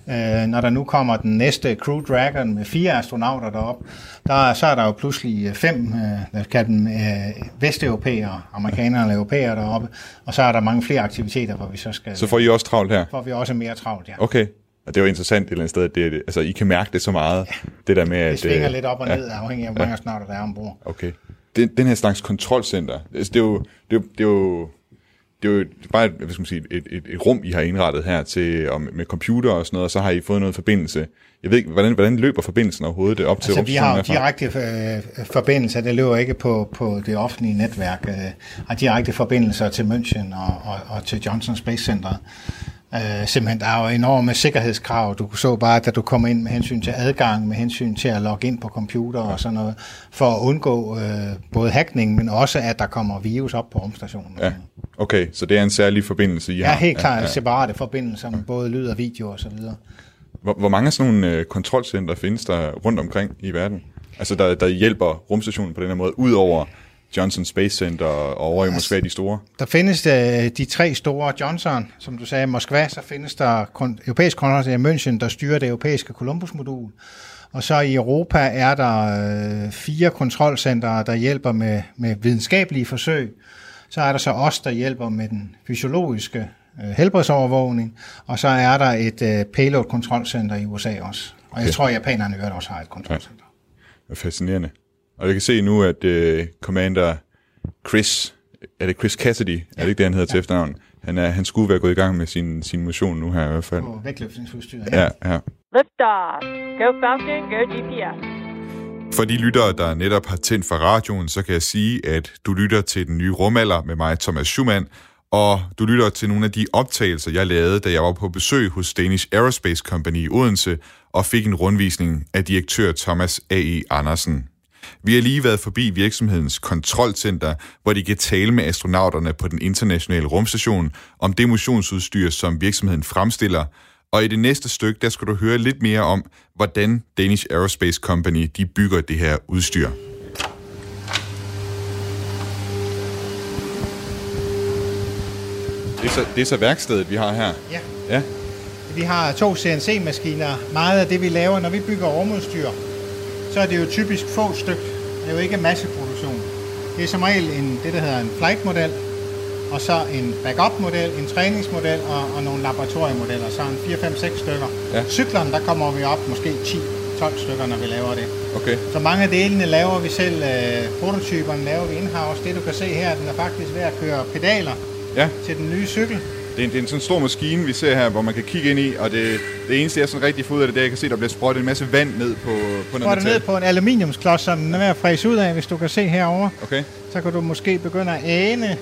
Speaker 4: Øh, når der nu kommer den næste Crew Dragon med fire astronauter deroppe, der, så er der jo pludselig fem øh, hvad skal dem, øh, vesteuropæere, amerikanere eller europæere deroppe, og så er der mange flere aktiviteter, hvor vi så skal...
Speaker 1: Så får I også travlt her?
Speaker 4: får vi også mere travlt, ja.
Speaker 1: Okay. Og det er jo interessant et eller andet sted, at det, altså, I kan mærke det så meget. Ja. Det der med, at...
Speaker 4: Det svinger
Speaker 1: øh,
Speaker 4: lidt op og ned, afhængig af, hvor mange astronauter der er ombord.
Speaker 1: Okay. Den, den her slags kontrolcenter, altså, det er jo, det er jo, det er jo det er jo bare et, hvad skal man sige, et, et, et rum, I har indrettet her til, om, med computer og sådan noget, og så har I fået noget forbindelse. Jeg ved ikke, hvordan, hvordan løber forbindelsen overhovedet op til
Speaker 4: Altså, vi har jo direkte øh, forbindelser, det løber ikke på, på det offentlige netværk, øh, har direkte forbindelser til München og, og, og til Johnson Space Center. Øh, simpelthen, der er jo enorme sikkerhedskrav. Du så bare, da du kommer ind med hensyn til adgang, med hensyn til at logge ind på computer og sådan noget, for at undgå øh, både hackning, men også, at der kommer virus op på rumstationen.
Speaker 1: Ja, okay, så det er en særlig forbindelse, I
Speaker 4: Ja,
Speaker 1: har.
Speaker 4: helt klart ja, separate forbindelser med både lyd og video og så videre.
Speaker 1: Hvor, hvor mange af sådan nogle øh, kontrolcenter findes der rundt omkring i verden? Altså, der, der hjælper rumstationen på den her måde, ud over Johnson Space Center og over i Moskva, de store?
Speaker 4: Der findes øh, de tre store Johnson, som du sagde, Moskva, så findes der kon- europæisk kontrolcenter i München, der styrer det europæiske Columbus-modul. Og så i Europa er der øh, fire kontrolcentre, der hjælper med, med videnskabelige forsøg. Så er der så os, der hjælper med den fysiologiske øh, helbredsovervågning. Og så er der et øh, payload-kontrolcenter i USA også. Og okay. jeg tror, at japanerne i øvrigt også har et kontrolcenter.
Speaker 1: Det er fascinerende. Og jeg kan se nu, at uh, Commander Chris, er det Chris Cassidy, er det ikke det, han hedder til efternavn? Han, er, han skulle være gået i gang med sin, sin motion nu her i hvert fald.
Speaker 4: På vægtløftningsudstyret.
Speaker 1: Ja, ja.
Speaker 5: Liftoff. Go Falcon, go GPS.
Speaker 1: For de lyttere, der netop har tændt for radioen, så kan jeg sige, at du lytter til den nye rumalder med mig, Thomas Schumann, og du lytter til nogle af de optagelser, jeg lavede, da jeg var på besøg hos Danish Aerospace Company i Odense og fik en rundvisning af direktør Thomas A.E. Andersen. Vi har lige været forbi virksomhedens kontrolcenter, hvor de kan tale med astronauterne på den internationale rumstation om det motionsudstyr, som virksomheden fremstiller. Og i det næste stykke, der skal du høre lidt mere om, hvordan Danish Aerospace Company de bygger det her udstyr. Det er så, det er så værkstedet, vi har her.
Speaker 4: Ja.
Speaker 1: Ja,
Speaker 4: Vi har to CNC-maskiner. Meget af det, vi laver, når vi bygger rumudstyr, så er det jo typisk få styk. Det er jo ikke masseproduktion. Det er som regel en, det, der hedder en flight-model, og så en backup-model, en træningsmodel og, og nogle laboratoriemodeller, så en 4-5-6 stykker.
Speaker 1: Ja.
Speaker 4: Cyklerne, der kommer vi op måske 10-12 stykker, når vi laver det.
Speaker 1: okay.
Speaker 4: Så mange af delene laver vi selv, øh, prototyperne laver vi in-house. Det du kan se her, den er faktisk ved at køre pedaler
Speaker 1: Ja,
Speaker 4: til den nye cykel.
Speaker 1: Det er, en, det er en sådan stor maskine, vi ser her, hvor man kan kigge ind i, og det, det eneste, jeg sådan rigtig får ud af det, det er, at jeg kan se, der bliver sprøjtet en masse vand ned på, på noget
Speaker 4: det ned
Speaker 1: metal.
Speaker 4: på en aluminiumsklods, som den er ved at fræse ud af, hvis du kan se herover.
Speaker 1: Okay,
Speaker 4: Så kan du måske begynde at ane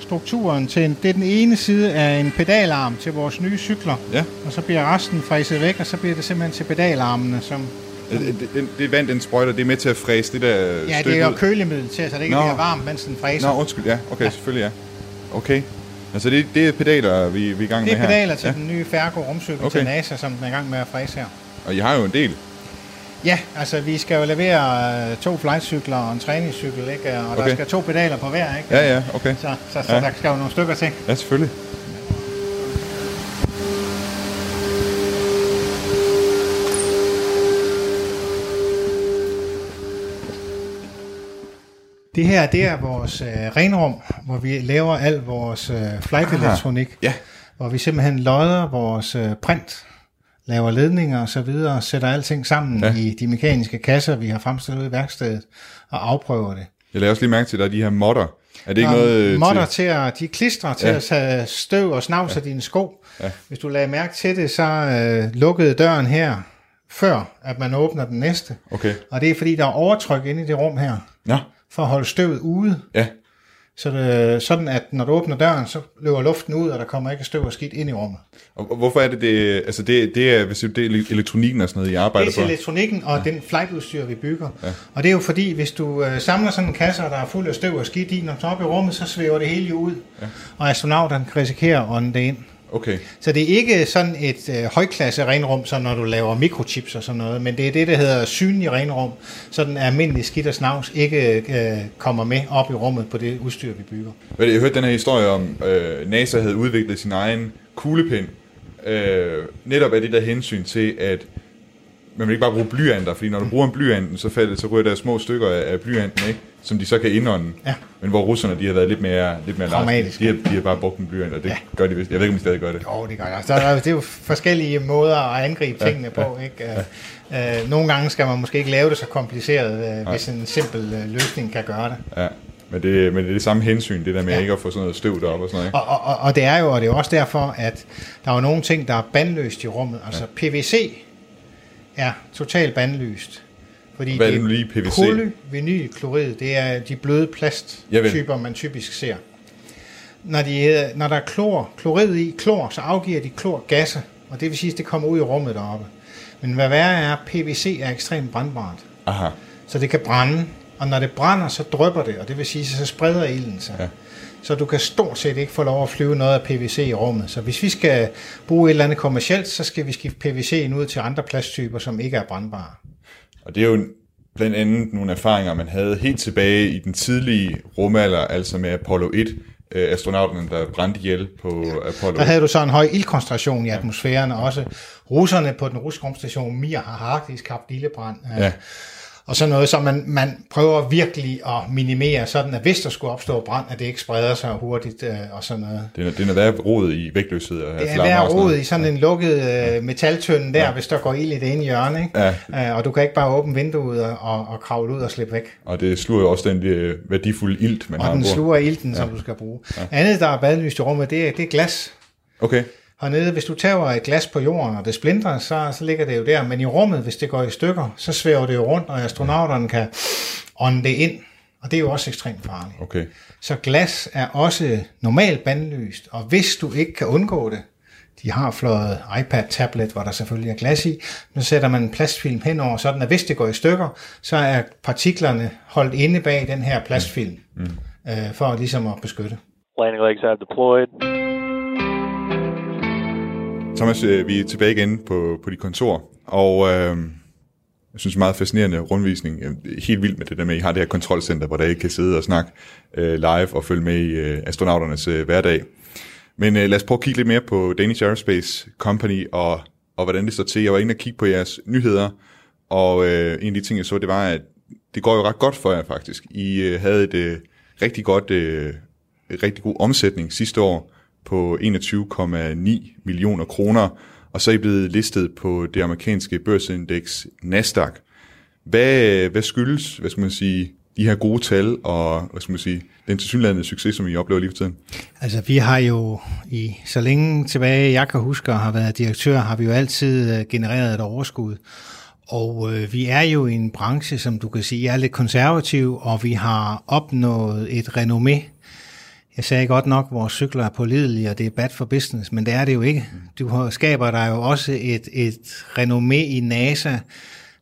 Speaker 4: strukturen til en, det er den ene side af en pedalarm til vores nye cykler.
Speaker 1: ja.
Speaker 4: Og så bliver resten fræset væk, og så bliver det simpelthen til pedalarmene, som...
Speaker 1: Det, det, det, vand, den sprøjter, det er med til at fræse det der
Speaker 4: Ja, det er jo kølemiddel til, så det ikke
Speaker 1: Nå.
Speaker 4: bliver varmt, mens den fræser.
Speaker 1: Nå, undskyld, ja. Okay, ja. selvfølgelig, ja. Okay. Altså, det, det er pedaler, vi, vi er i gang
Speaker 4: det
Speaker 1: med
Speaker 4: er
Speaker 1: her.
Speaker 4: pedaler til
Speaker 1: ja.
Speaker 4: den nye Fergo rumcykel
Speaker 1: Okay.
Speaker 4: til NASA, som den er i gang med at fræse her.
Speaker 1: Og I har jo en del.
Speaker 4: Ja, altså vi skal jo levere øh, to flightcykler og en træningscykel, ikke? Og. Okay. der skal to pedaler på hver, ikke?
Speaker 1: Ja, ja, okay.
Speaker 4: Så, så, så
Speaker 1: Ja.
Speaker 4: der skal jo nogle stykker til.
Speaker 1: Ja, selvfølgelig.
Speaker 4: Det her, det er vores øh, renrum, hvor vi laver al vores øh, flight-elektronik.
Speaker 1: Ja.
Speaker 4: Hvor vi simpelthen lodder vores øh, print, laver ledninger og så videre, sætter alting sammen
Speaker 1: Ja.
Speaker 4: ja. i de mekaniske kasser, vi har fremstillet ude i værkstedet, og afprøver det.
Speaker 1: Jeg lader også lige mærke til, at der er de her modder. Er det ikke noget øh,
Speaker 4: modder
Speaker 1: til...
Speaker 4: til at, de klistrer til
Speaker 1: Ja.
Speaker 4: ja. at tage støv og snavs af dine sko.
Speaker 1: Ja.
Speaker 4: Hvis du lagde mærke til det, så øh, lukkede døren her, før at man åbner den næste.
Speaker 1: Okay.
Speaker 4: Og det er fordi, der er overtryk inde i det rum her,
Speaker 1: Nå,
Speaker 4: for at holde støvet ude.
Speaker 1: ja.
Speaker 4: Så det, sådan at når du åbner døren, så løber luften ud, og der kommer ikke støv og skidt ind i rummet.
Speaker 1: Og hvorfor er det det... Altså, det, det er, hvis det er elektronikken og sådan noget, I arbejder
Speaker 4: Det er
Speaker 1: på?
Speaker 4: elektronikken og ja. den flightudstyr, vi bygger. Ja. Og det er jo fordi, hvis du øh, samler sådan en kasse, der er fuld af støv og skidt i, når du er oppe i rummet, så svæver det hele jo ud. Ja. Og astronauterne kan risikere at ånde det ind.
Speaker 1: Okay.
Speaker 4: Så det er ikke sådan et øh, højklasse renrum, som når du laver mikrochips og sådan noget, men det er det, der hedder synlig renrum, så den almindelige skidt og snavs ikke øh, kommer med op i rummet på det udstyr, vi bygger.
Speaker 1: Er Jeg hørte den her historie om, øh, NASA havde udviklet sin egen kuglepen. Øh, netop af det der hensyn til, at man vil ikke bare bruge blyanter, fordi når du bruger en blyanten, så, falder, så ryger der små stykker af, af blyanten, ikke? Som de så kan indånde.
Speaker 4: Ja.
Speaker 1: Men hvor russerne, de har været lidt mere, lidt mere
Speaker 4: Pragmatiske.
Speaker 1: large. De har, de har bare brugt en blyant, og det ja.
Speaker 4: Ja.
Speaker 1: gør de vist. Jeg ved ikke, om de stadig gør det.
Speaker 4: Jo, det gør jeg. Så der, er- det er jo forskellige måder at angribe tingene på. Ikke? Øh, øh, nogle gange skal man måske ikke lave det så kompliceret, øh, hvis en simpel øh, løsning kan gøre det.
Speaker 1: Ja. Men det, men det er det samme hensyn, det der med ja.
Speaker 4: Ja.
Speaker 1: ikke at få sådan noget støv deroppe og sådan noget. Ikke?
Speaker 4: Og, og, og- det er jo og det er også derfor, at der er jo nogle ting, der er bandløst i rummet. Altså PVC er totalt bandlyst. Fordi
Speaker 1: Hvad er
Speaker 4: det
Speaker 1: nu lige, PVC?
Speaker 4: Polyvinylklorid, det er de bløde plasttyper, man typisk ser. Når, de, når der er klor, klorid i, klor, så afgiver de klorgasser, og det vil sige, at det kommer ud i rummet deroppe. Men hvad værre er, PVC er ekstremt brandbart.
Speaker 1: Aha.
Speaker 4: Så det kan brænde, og når det brænder, så drypper det, og det vil sige, så spreder ilden sig.
Speaker 1: Ja.
Speaker 4: Så du kan stort set ikke få lov at flyve noget af PVC i rummet. Så hvis vi skal bruge et eller andet kommercielt, så skal vi skifte PVC'en ud til andre plasttyper, som ikke er brandbare.
Speaker 1: Og det er jo blandt andet nogle erfaringer, man havde helt tilbage i den tidlige rumalder, altså med Apollo 1, øh, astronauterne, der brændte ihjel på Apollo
Speaker 4: Der
Speaker 1: 1.
Speaker 4: havde du så en høj ildkoncentration i atmosfæren, og også russerne på den russiske rumstation Mir har faktisk haft ildebrand. øh,
Speaker 1: Ja.
Speaker 4: Og så noget, som man, man prøver virkelig at minimere, sådan at hvis der skulle opstå brand, at det ikke spreder sig hurtigt øh, og sådan noget.
Speaker 1: Det er, det er noget værre rodet i vægtløshed og
Speaker 4: Det er
Speaker 1: og sådan
Speaker 4: rodet
Speaker 1: noget.
Speaker 4: i sådan en lukket øh, metaltønde der, ja. hvis der går ild i det ene hjørne. Ikke?
Speaker 1: Ja.
Speaker 4: Øh, og du kan ikke bare åbne vinduet og, og, og kravle ud og slippe væk.
Speaker 1: Og det sluger jo også den øh, værdifulde ilt, man har
Speaker 4: Og den sluger ilten, ja. som du skal bruge. Ja. Andet, der er badlyst i rummet, det er, det er glas.
Speaker 1: Okay.
Speaker 4: Hernede, hvis du tager et glas på jorden, og det splindrer, så, så ligger det jo der. Men i rummet, hvis det går i stykker, så svæver det jo rundt, og astronauterne kan ånde det ind. Og det er jo også ekstremt farligt.
Speaker 1: Okay.
Speaker 4: Så glas er også normalt bandlyst, og hvis du ikke kan undgå det, de har flået iPad-tablet, hvor der selvfølgelig er glas i. Nu sætter man en plastfilm henover, sådan at hvis det går i stykker, så er partiklerne holdt inde bag den her plastfilm, mm. øh, for ligesom at beskytte.
Speaker 3: Landing legs have deployed.
Speaker 1: Thomas, øh, vi er tilbage igen på, på dit kontor, og øh, jeg synes, meget fascinerende rundvisning. Jeg er Helt vildt med det der med, at I har det her kontrolcenter, hvor der ikke kan sidde og snakke øh, live og følge med i øh, astronauternes øh, hverdag. Men øh, lad os prøve at kigge lidt mere på Danish Aerospace Company og, og hvordan det står til. Jeg var inde og kigge på jeres nyheder, og øh, en af de ting, jeg så, det var, at det går jo ret godt for jer faktisk. I øh, havde et øh, rigtig godt, øh, rigtig god omsætning sidste år på 21,9 millioner kroner, og så er I blevet listet på det amerikanske børsindeks Nasdaq. Hvad, hvad skyldes, hvad skal man sige, de her gode tal og hvad skal man sige, den tilsyneladende succes, som I oplever lige for tiden?
Speaker 4: Altså, vi har jo i så længe tilbage, jeg kan huske og har været direktør, har vi jo altid øh, genereret et overskud. Og øh, vi er jo i en branche, som du kan sige, er lidt konservativ, og vi har opnået et renommé. Jeg sagde godt nok, at vores cykler er pålidelige, og det er bad for business, men det er det jo ikke. Du skaber der jo også et, et renommé i NASA,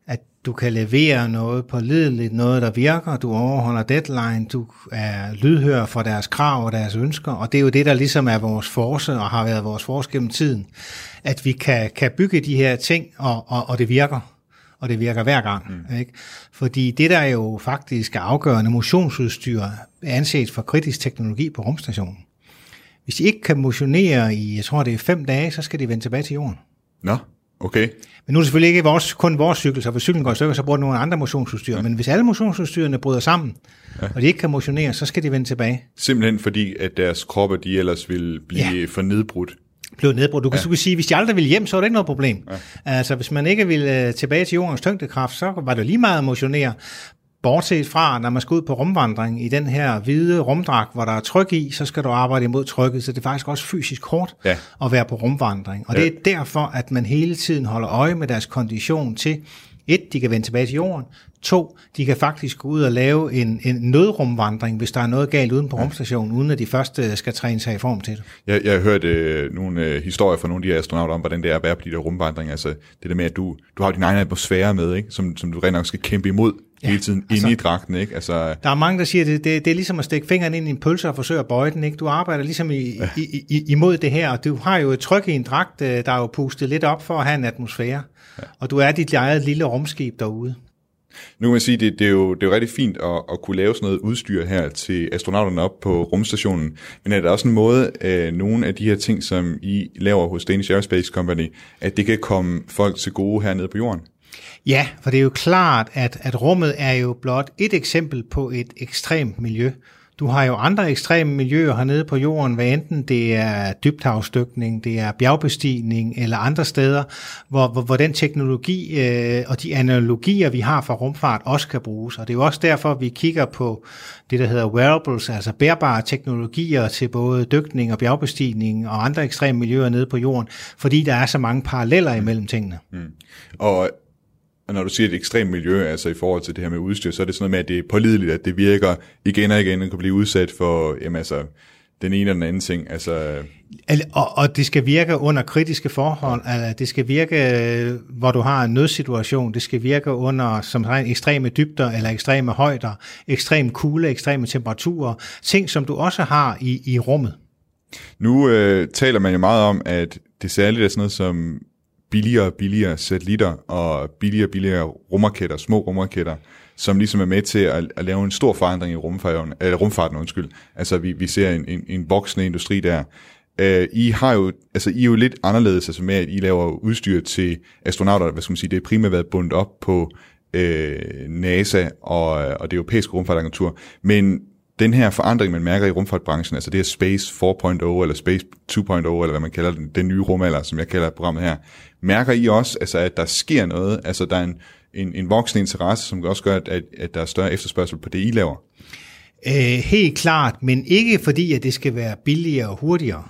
Speaker 4: at du kan levere noget pålideligt, noget der virker, du overholder deadline, du er lydhør for deres krav og deres ønsker, og det er jo det, der ligesom er vores force og har været vores force gennem tiden, at vi kan, kan bygge de her ting, og, og, og det virker og det virker hver gang. Mm. Ikke? Fordi det, der jo faktisk er afgørende, motionsudstyr er anset for kritisk teknologi på rumstationen. Hvis de ikke kan motionere i, jeg tror det er fem dage, så skal de vende tilbage til jorden.
Speaker 1: Nå, okay.
Speaker 4: Men nu er det selvfølgelig ikke vores, kun vores cykel, så hvis cyklen går i stykker, så bruger de nogle andre motionsudstyr. Ja. Men hvis alle motionsudstyrene bryder sammen, ja. og de ikke kan motionere, så skal de vende tilbage.
Speaker 1: Simpelthen fordi, at deres kroppe, de ellers vil blive ja. for nedbrudt.
Speaker 4: Blev nedbrudt. Du kan, ja. du kan sige, hvis de aldrig ville hjem, så var det ikke noget problem. Ja. Altså, hvis man ikke ville øh, tilbage til jordens tyngdekraft, så var det lige meget at motionere. Bortset fra, når man skal ud på rumvandring i den her hvide rumdragt, hvor der er tryk i, så skal du arbejde imod trykket, så det er faktisk også fysisk hårdt
Speaker 1: Ja.
Speaker 4: at være på rumvandring. Og
Speaker 1: Ja.
Speaker 4: det er derfor, at man hele tiden holder øje med deres kondition til, et, de kan vende tilbage til jorden, to, de kan faktisk gå ud og lave en, en nødrumvandring, hvis der er noget galt uden på rumstationen, uden at de først skal træne sig i form til det.
Speaker 1: Jeg, jeg har hørt øh, nogle øh, historier fra nogle af de her astronauter om, hvordan det er at være på de der rumvandringer. Altså det der med, at du, du har din egen atmosfære med, ikke? Som, som du rent nok skal kæmpe imod ja, hele tiden
Speaker 4: altså-
Speaker 1: inde i dragten. Ikke? Altså,
Speaker 4: Der er mange, der siger, at det, det, det er ligesom at stikke fingeren ind i en pølse og forsøge at bøje den. Ikke? Du arbejder ligesom i, i, i, imod det her, og du har jo et tryk i en dragt, øh, der er jo pustet lidt op for at have en atmosfære. Ja. Og du er dit eget lille rumskib derude.
Speaker 1: Nu kan man sige, det, det, er jo, det er jo rigtig fint at, at kunne lave sådan noget udstyr her til astronauterne op på rumstationen. Men er der også en måde, øh, nogle af de her ting, som I laver hos Danish Aerospace Company, at det kan komme folk til gode hernede på jorden?
Speaker 4: Ja, for det er jo klart, at, at rummet er jo blot et eksempel på et ekstremt miljø. Du har jo andre ekstreme miljøer hernede på jorden, hvad enten det er dybthavsdykning, det er bjergbestigning eller andre steder, hvor, hvor, hvor den teknologi øh, og de analogier, vi har fra rumfart, også kan bruges. Og det er jo også derfor, vi kigger på det, der hedder wearables, altså bærbare teknologier til både dykning og bjergbestigning og andre ekstreme miljøer nede på jorden, fordi der er så mange paralleller imellem tingene. Mm.
Speaker 1: Og og når du siger et ekstremt miljø, altså i forhold til det her med udstyr, så er det sådan noget med, at det er pålideligt, at det virker igen og igen, og kan blive udsat for, jamen altså, den ene og den anden ting. Altså,
Speaker 4: Al- Og, og det skal virke under kritiske forhold, altså det skal virke, øh, hvor du har en nødsituation, det skal virke under som sagt, ekstreme dybder eller ekstreme højder, ekstrem kulde, ekstreme temperaturer, ting som du også har i, i rummet.
Speaker 1: nu øh, taler man jo meget om, at det særligt er sådan noget som billigere og billigere satellitter og billigere og billigere rumraketter, små rumraketter, som ligesom er med til at, at lave en stor forandring i rumfarten, eller rumfarten undskyld. Altså vi, vi ser en, en, en voksende industri der. Uh, I har jo, altså I er jo lidt anderledes, altså med at I laver udstyr til astronauter, hvad skal man sige, det er primært været bundet op på øh, NASA og, og det europæiske rumfartagentur, men den her forandring, man mærker i rumfartbranchen, altså det her Space 4.0 eller Space 2.0, eller hvad man kalder den, den nye rumalder, som jeg kalder programmet her, mærker I også, altså, at der sker noget, altså der er en, en, en voksende interesse, som også gør, at, at, der er større efterspørgsel på det, I laver?
Speaker 4: Øh, helt klart, men ikke fordi, at det skal være billigere og hurtigere.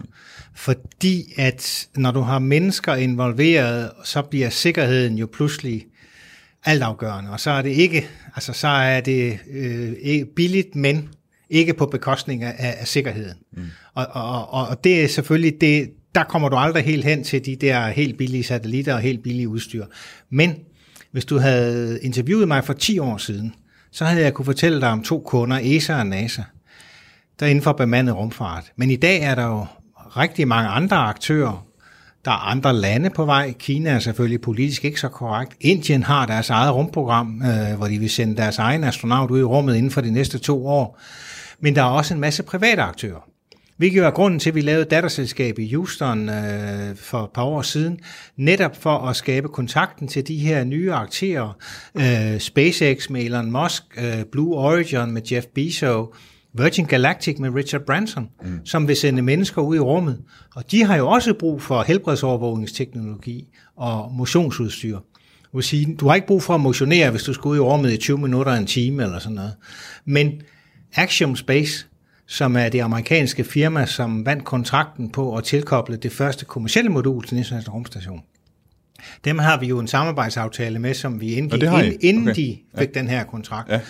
Speaker 4: Fordi at når du har mennesker involveret, så bliver sikkerheden jo pludselig altafgørende. Og så er det ikke, altså så er det øh, ikke billigt, men ikke på bekostning af, af sikkerheden. Mm. Og, og, og, det er selvfølgelig det, der kommer du aldrig helt hen til de der helt billige satellitter og helt billige udstyr. Men hvis du havde interviewet mig for 10 år siden, så havde jeg kunne fortælle dig om to kunder, ESA og NASA, der er inden for bemandet rumfart. Men i dag er der jo rigtig mange andre aktører. Der er andre lande på vej. Kina er selvfølgelig politisk ikke så korrekt. Indien har deres eget rumprogram, øh, hvor de vil sende deres egen astronaut ud i rummet inden for de næste to år. Men der er også en masse private aktører. Hvilket er grunden til, at vi lavede datterselskab i Houston øh, for et par år siden, netop for at skabe kontakten til de her nye aktører. Øh, SpaceX med Elon Musk, øh, Blue Origin med Jeff Bezos, Virgin Galactic med Richard Branson, mm. som vil sende mennesker ud i rummet. Og de har jo også brug for helbredsovervågningsteknologi og motionsudstyr. Du, sige, du har ikke brug for at motionere, hvis du skal ud i rummet i 20 minutter, en time eller sådan noget. Men Axiom Space, som er det amerikanske firma, som vandt kontrakten på at tilkoble det første kommercielle modul til den internationale rumstation. Dem har vi jo en samarbejdsaftale med, som vi indgik,
Speaker 1: det har I?
Speaker 4: inden, inden
Speaker 1: Okay.
Speaker 4: de fik ja. den her kontrakt.
Speaker 1: Ja.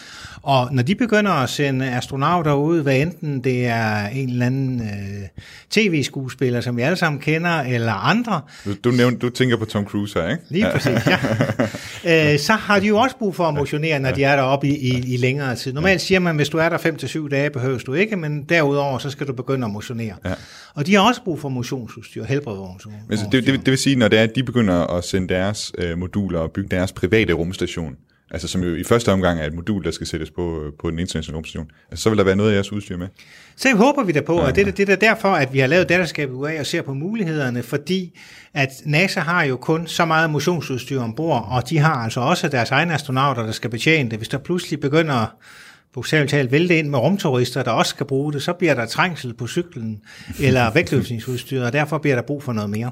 Speaker 4: Og når de begynder at sende astronauter ud, hvad enten det er en eller anden øh, tv-skuespiller, som vi alle sammen kender, eller andre,
Speaker 1: Du, du, nævnte, du tænker på Tom Cruise her, ikke?
Speaker 4: Lige ja. præcis, ja. Øh, så har de jo også brug for at motionere, når de er deroppe i, i, i længere tid. Normalt siger man, hvis du er der 5-7 dage, behøves du ikke, men derudover, så skal du begynde at motionere.
Speaker 1: Ja.
Speaker 4: Og de har også brug for motionsudstyr, helbredvognsudstyr.
Speaker 1: Men så det, det, det vil sige, når det er, at de begynder at sende deres øh, moduler og bygge deres private rumstation, altså som jo i første omgang er et modul, der skal sættes på, øh, på den internationale rumstation, altså, så vil der være noget af jeres udstyr med.
Speaker 4: Så håber vi da på, og det, er- det er derfor, at vi har lavet datterskabet UA og ser på mulighederne, fordi at NASA har jo kun så meget motionsudstyr ombord, og de har altså også deres egne astronauter, der skal betjene det. Hvis der pludselig begynder bogstaveligt talt vælte ind med rumturister, der også skal bruge det, så bliver der trængsel på cyklen eller vægtløftningsudstyr, og derfor bliver der brug for noget mere.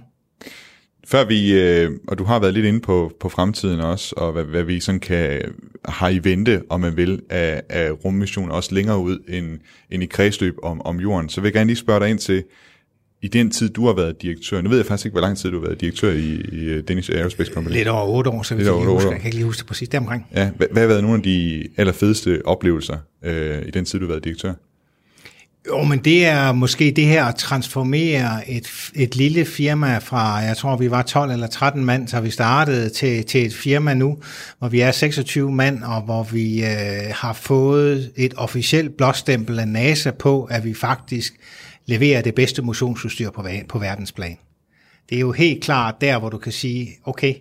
Speaker 1: Før vi, øh, og du har været lidt inde på, på fremtiden også, og hvad, hvad vi sådan kan, har i vente, om man vil, af, af rummissioner, også længere ud end, end i kredsløb om, om jorden, så vil jeg gerne lige spørge dig ind til, i den tid, du har været direktør, nu ved jeg faktisk ikke, hvor lang tid du har været direktør i, i øh, Danish Aerospace Company.
Speaker 4: Lidt over otte år, så vi
Speaker 1: over
Speaker 4: kan
Speaker 1: otte
Speaker 4: huske,
Speaker 1: år.
Speaker 4: jeg kan ikke lige huske det præcis deromkring.
Speaker 1: Ja, hvad, hvad har været nogle af de allerfedeste oplevelser øh, i den tid, du har været direktør?
Speaker 4: Jo, men det er måske det her at transformere et, et lille firma fra, jeg tror vi var 12 eller 13 mand, så vi startede til, til et firma nu, hvor vi er 26 mand, og hvor vi øh, har fået et officielt blåstempel af NASA på, at vi faktisk leverer det bedste motionsudstyr på, på verdensplan. Det er jo helt klart der, hvor du kan sige, okay,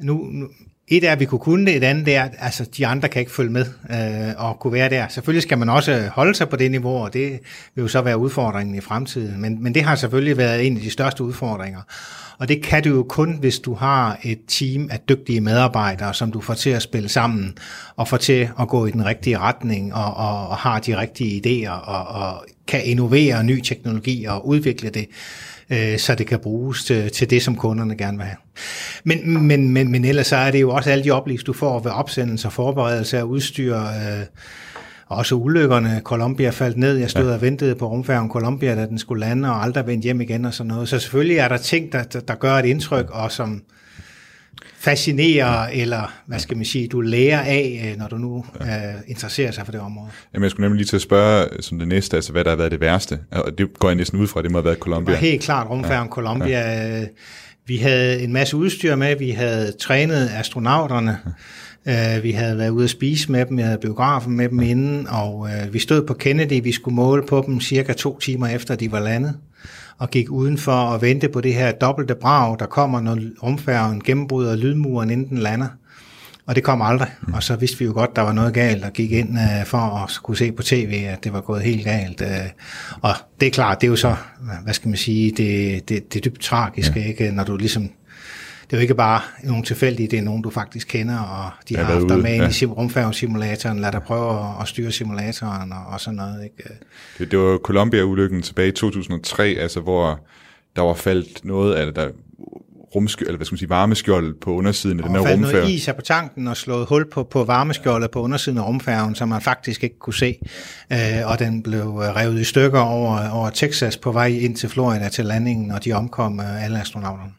Speaker 4: nu, nu et er, at vi kunne kunne det, et andet er, at altså, de andre kan ikke følge med øh, og kunne være der. Selvfølgelig skal man også holde sig på det niveau, og det vil jo så være udfordringen i fremtiden. Men, men det har selvfølgelig været en af de største udfordringer. Og det kan du jo kun, hvis du har et team af dygtige medarbejdere, som du får til at spille sammen, og får til at gå i den rigtige retning, og, og, og har de rigtige idéer, og, og kan innovere ny teknologi og udvikle det øh, så det kan bruges til, til det, som kunderne gerne vil have. Men, men, men, men ellers så er det jo også alle de oplevelser, du får ved opsendelse og forberedelse af udstyr, øh, også ulykkerne. Columbia faldt ned. Jeg stod ja. og ventede på rumfærgen Columbia, da den skulle lande, og aldrig vendte hjem igen og sådan noget. Så selvfølgelig er der ting, der, der, der gør et indtryk, og som fascinerer, eller hvad skal man sige, du lærer af, øh, når du nu øh, interesserer sig for det område.
Speaker 1: Jamen, jeg skulle nemlig lige til at spørge øh, som det næste, altså hvad der har været det værste. Og det går jeg næsten ud fra, det må have været Columbia.
Speaker 4: Det var helt klart rumfærgen ja. Columbia. Ja. Vi havde en masse udstyr med, vi havde trænet astronauterne, ja. vi havde været ude at spise med dem, jeg havde biografen med dem inden, og øh, vi stod på Kennedy, vi skulle måle på dem cirka to timer efter de var landet, og gik udenfor og vente på det her dobbelte brag, der kommer, når rumfærgen gennembryder lydmuren, inden den lander. Og det kom aldrig. Mm. Og så vidste vi jo godt, der var noget galt, og gik ind uh, for at kunne se på tv, at det var gået helt galt. Uh, og det er klart, det er jo så, hvad skal man sige, det, det, det er dybt tragisk, ja. ikke? Når du ligesom, det er jo ikke bare nogle tilfældige, det er nogen, du faktisk kender, og de
Speaker 1: Ja,
Speaker 4: har haft dig med
Speaker 1: ja.
Speaker 4: i sim- rumfærgesimulatoren, lad dig prøve at, at styre simulatoren og, og sådan noget. Ikke?
Speaker 1: Det, det var Columbia-ulykken tilbage i 2003, altså hvor der var faldt noget af der rumskjold, eller hvad skal man sige, varmeskjold på undersiden af den her
Speaker 4: Og faldt
Speaker 1: rumfærge.
Speaker 4: noget is på tanken og slået hul på, på varmeskjoldet på undersiden af rumfærgen, som man faktisk ikke kunne se. Øh, og den blev øh, revet i stykker over, over Texas på vej ind til Florida til landingen, og de omkom øh, alle astronauterne.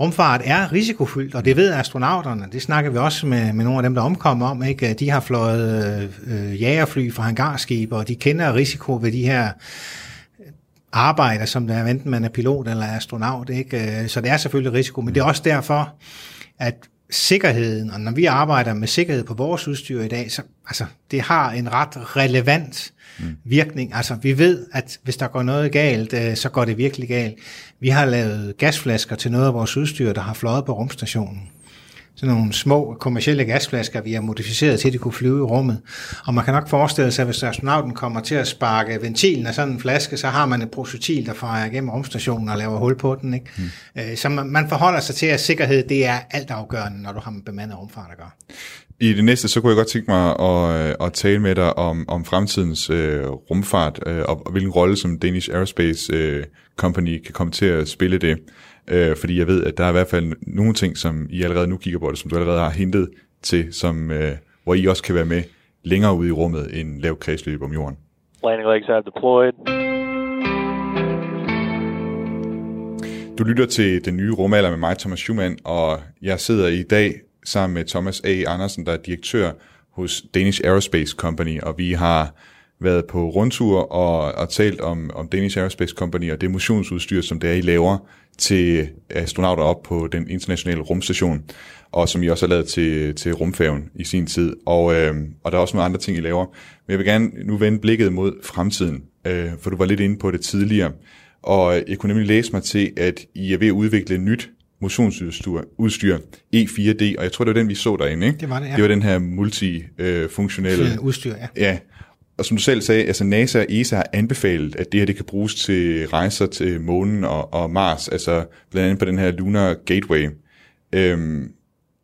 Speaker 4: Rumfart er risikofyldt, og det ved astronauterne. Det snakker vi også med, med nogle af dem, der omkom om. Ikke? De har fløjet øh, jagerfly fra hangarskibe, og de kender risiko ved de her arbejder, som der er, enten man er pilot eller astronaut. Ikke? Øh, så det er selvfølgelig risiko, men det er også derfor, at sikkerheden, og når vi arbejder med sikkerhed på vores udstyr i dag, så altså, det har en ret relevant virkning. Altså, vi ved, at hvis der går noget galt, øh, så går det virkelig galt. Vi har lavet gasflasker til noget af vores udstyr, der har fløjet på rumstationen. Sådan nogle små kommercielle gasflasker, vi har modificeret til, at de kunne flyve i rummet. Og man kan nok forestille sig, at hvis astronauten kommer til at sparke ventilen af sådan en flaske, så har man et projektil, der farer igennem rumstationen og laver hul på den. Ikke? Mm. Så man, forholder sig til, at sikkerhed det er altafgørende, når du har med bemandet rumfart at gøre.
Speaker 1: I det næste, så kunne jeg godt tænke mig at, øh, at tale med dig om, om fremtidens øh, rumfart, øh, og, og hvilken rolle som Danish Aerospace øh, Company kan komme til at spille det. Øh, fordi jeg ved, at der er i hvert fald nogle ting, som I allerede nu kigger på det, som du allerede har hintet til, som, øh, hvor I også kan være med længere ude i rummet end lav kredsløb om jorden.
Speaker 3: Landing legs have deployed.
Speaker 1: Du lytter til den nye rumalder med mig, Thomas Schumann, og jeg sidder i dag sammen med Thomas A. Andersen, der er direktør hos Danish Aerospace Company, og vi har været på rundtur og, og talt om, om Danish Aerospace Company og det motionsudstyr, som det er, I laver til astronauter op på den internationale rumstation, og som I også har lavet til, til rumfærgen i sin tid. Og, øh, og der er også nogle andre ting, I laver. Men jeg vil gerne nu vende blikket mod fremtiden, øh, for du var lidt inde på det tidligere. Og jeg kunne nemlig læse mig til, at I er ved at udvikle et nyt motionsudstyr, udstyr, E4D, og jeg tror, det var den, vi så derinde, ikke?
Speaker 4: Det var det, ja.
Speaker 1: Det var den her multifunktionelle...
Speaker 4: Øh, Udstyr, ja.
Speaker 1: Ja, og som du selv sagde, altså NASA og ESA har anbefalet, at det her det kan bruges til rejser til månen og, og Mars, altså blandt andet på den her Lunar Gateway. Øhm,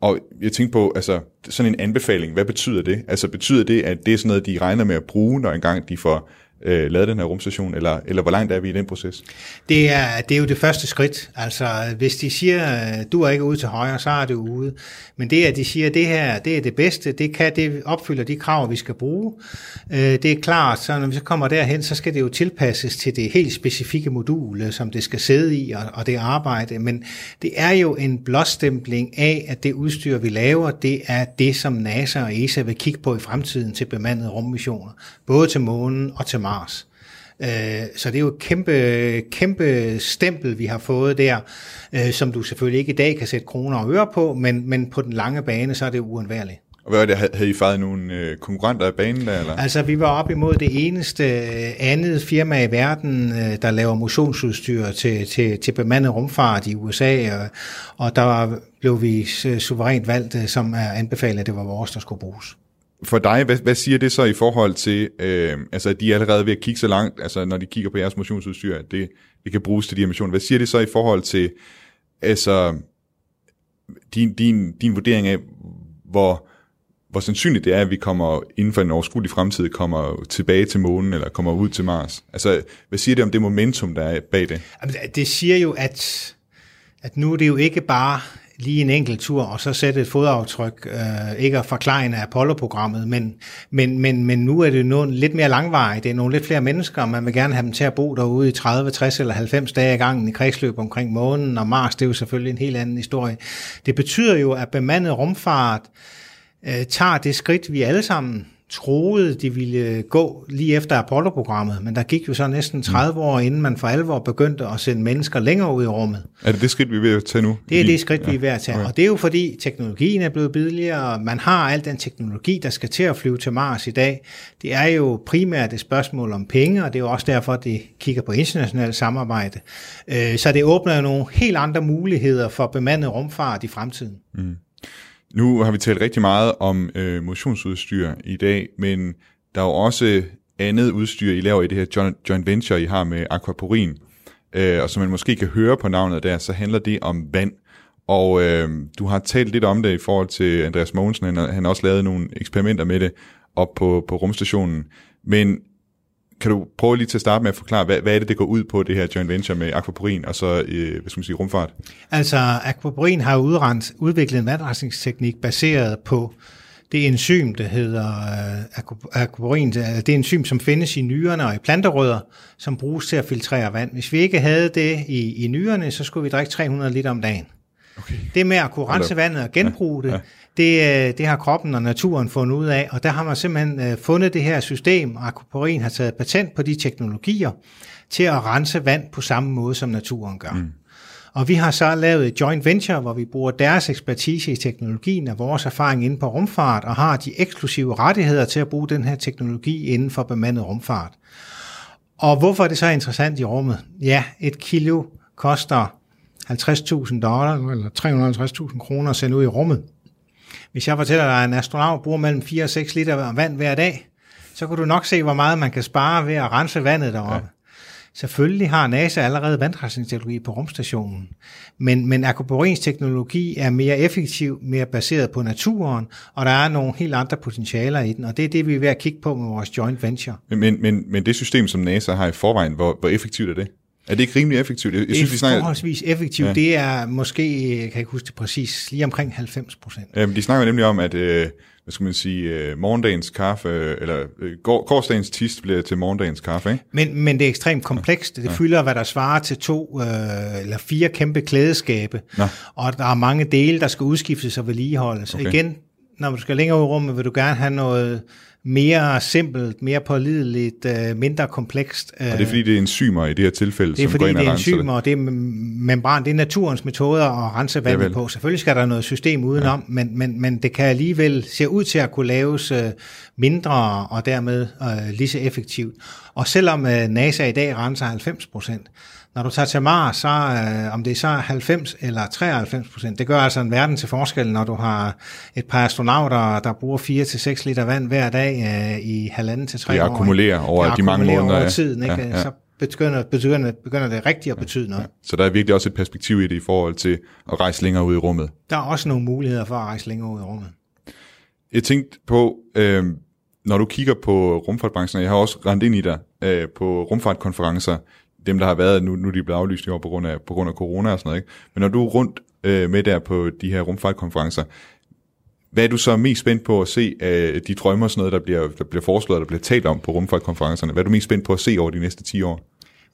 Speaker 1: og jeg tænkte på, altså sådan en anbefaling, hvad betyder det? Altså betyder det, at det er sådan noget, de regner med at bruge, når engang de får øh, lavet den her rumstation, eller, eller hvor langt er vi i den proces?
Speaker 4: Det er, det er jo det første skridt. Altså, hvis de siger, øh, du er ikke ude til højre, så er det ude. Men det, at de siger, det her, det er det bedste, det kan, det opfylder de krav, vi skal bruge. Øh, det er klart, så når vi så kommer derhen, så skal det jo tilpasses til det helt specifikke modul, øh, som det skal sidde i, og, og det arbejde. Men det er jo en blåstempling af, at det udstyr, vi laver, det er det, som NASA og ESA vil kigge på i fremtiden til bemandede rummissioner. Både til månen og til Mars. Øh, Så det er jo et kæmpe, kæmpe stempel, vi har fået der, øh, som du selvfølgelig ikke i dag kan sætte kroner og øre på, men, men på den lange bane, så er det uundværligt.
Speaker 1: Og hvad var det, havde I fejret nogle øh, konkurrenter af banen der, eller?
Speaker 4: Altså, vi var op imod det eneste andet firma i verden, øh, der laver motionsudstyr til, til, til bemandet rumfart i USA, og, og der blev vi suverænt valgt, som er anbefalet, at det var vores, der skulle bruges.
Speaker 1: For dig, hvad, hvad siger det så i forhold til, øh, altså at de er allerede ved at kigge så langt, altså når de kigger på jeres motionsudstyr, at det, det kan bruges til de her missioner. Hvad siger det så i forhold til, altså din, din, din vurdering af, hvor, hvor sandsynligt det er, at vi kommer inden for en overskuelig fremtid, kommer tilbage til månen, eller kommer ud til Mars? Altså, hvad siger det om det momentum, der er bag det?
Speaker 4: Jamen, Det siger jo, at, at nu er det jo ikke bare lige en enkelt tur, og så sætte et fodaftryk, øh, ikke at forklare af Apollo-programmet, men, men, men, men nu er det noget lidt mere langvarigt. Det er nogle lidt flere mennesker, og man vil gerne have dem til at bo derude i 30, 60 eller 90 dage i gangen i kredsløb omkring månen, og Mars, det er jo selvfølgelig en helt anden historie. Det betyder jo, at bemandet rumfart øh, tager det skridt, vi alle sammen troede, de ville gå lige efter Apollo-programmet, men der gik jo så næsten 30 år, inden man for alvor begyndte at sende mennesker længere ud i rummet.
Speaker 1: Er det det skridt, vi er ved at tage nu?
Speaker 4: Det er det skridt, vi er ved at tage.
Speaker 1: okay.
Speaker 4: Og det er jo fordi teknologien er blevet billigere, og man har al den teknologi, der skal til at flyve til Mars i dag. Det er jo primært et spørgsmål om penge, og det er jo også derfor, at det kigger på internationalt samarbejde. Øh, Så det åbner jo nogle helt andre muligheder for bemandet rumfart i fremtiden.
Speaker 1: Nu har vi talt rigtig meget om øh, motionsudstyr i dag, men der er jo også andet udstyr, I laver i det her joint, joint venture, I har med Aquaporin. Øh, og som man måske kan høre på navnet der, så handler det om vand. Og øh, du har talt lidt om det i forhold til Andreas Mogensen, han, han har også lavet nogle eksperimenter med det op på, på rumstationen. Men kan du prøve lige til at starte med at forklare, hvad, hvad er det, det går ud på, det her joint venture med Aquaporin og så, øh, hvad skal man sige, rumfart?
Speaker 4: Altså, aquaporin har udrens, udviklet en vandrensningsteknik baseret på det enzym, der hedder øh, aquaporin. Det er enzym, som findes i nyrerne og i planterødder, som bruges til at filtrere vand. Hvis vi ikke havde det i, i nyrerne, så skulle vi drikke 300 liter om dagen. Okay. Det med at kunne rense vandet og genbruge det, Det, det har kroppen og naturen fundet ud af, og der har man simpelthen øh, fundet det her system, og Aquaporin har taget patent på de teknologier til at rense vand på samme måde, som naturen gør. Mm. Og vi har så lavet et joint venture, hvor vi bruger deres ekspertise i teknologien og vores erfaring inden på rumfart, og har de eksklusive rettigheder til at bruge den her teknologi inden for bemandet rumfart. Og hvorfor er det så interessant i rummet? Ja, et kilo koster 50.000 dollar, eller 350.000 kroner at sende ud i rummet. Hvis jeg fortæller dig, at en astronaut bruger mellem 4 og 6 liter vand hver dag, så kan du nok se, hvor meget man kan spare ved at rense vandet deroppe. Ja. Selvfølgelig har NASA allerede vandrensningsteknologi på rumstationen, men, men Aquaporins teknologi er mere effektiv, mere baseret på naturen, og der er nogle helt andre potentialer i den, og det er det, vi er ved at kigge på med vores joint venture.
Speaker 1: Men, men, men det system, som NASA har i forvejen, hvor, hvor effektivt er det? Er det ikke rimelig effektivt?
Speaker 4: Jeg, jeg synes, det er snakker... forholdsvis effektivt. Ja. Det er måske, jeg kan ikke huske det præcis, lige omkring 90 procent.
Speaker 1: Ja, men de snakker nemlig om, at øh, hvad skal man sige, øh, morgendagens kaffe, eller øh, gårdsdagens tist bliver til morgendagens kaffe, ikke?
Speaker 4: Men, men det er ekstremt komplekst. Det ja. fylder, hvad der svarer til to øh, eller fire kæmpe klædeskabe, Nå. og der er mange dele, der skal udskiftes og vedligeholdes. Okay. Igen, når du skal længere ud i rummet, vil du gerne have noget mere simpelt, mere pålideligt, øh, mindre komplekst.
Speaker 1: Og det er fordi, det er enzymer i det her tilfælde,
Speaker 4: det er
Speaker 1: som
Speaker 4: fordi,
Speaker 1: går ind
Speaker 4: det
Speaker 1: er
Speaker 4: enzymer, og det er membran, det er naturens metoder at rense vandet på. Selvfølgelig skal der noget system udenom, ja. men, men, men det kan alligevel se ud til at kunne laves øh, mindre og dermed øh, lige så effektivt. Og selvom øh, NASA i dag renser 90 procent, når du tager til Mars, så, øh, om det er så 90 eller 93 procent, det gør altså en verden til forskel, når du har et par astronauter, der bruger 4-6 liter vand hver dag øh, i halvanden til tre år.
Speaker 1: Det akkumulerer over
Speaker 4: det
Speaker 1: de mange måneder.
Speaker 4: over tiden, ikke? Ja, ja. så begynder, begynder, begynder det rigtigt at betyde noget. Ja.
Speaker 1: Så der er virkelig også et perspektiv i det i forhold til at rejse længere ud i rummet.
Speaker 4: Der er også nogle muligheder for at rejse længere ud i rummet.
Speaker 1: Jeg tænkte på, øh, når du kigger på rumfartbranchen, jeg har også rendt ind i dig øh, på rumfartkonferencer, dem, der har været, nu, nu er de blevet aflyst i år på grund af, på grund af corona og sådan noget, ikke? Men når du er rundt øh, med der på de her rumfartkonferencer, hvad er du så mest spændt på at se af de drømme og sådan noget, der bliver, der bliver foreslået, der bliver talt om på rumfartkonferencerne? Hvad er du mest spændt på at se over de næste 10 år?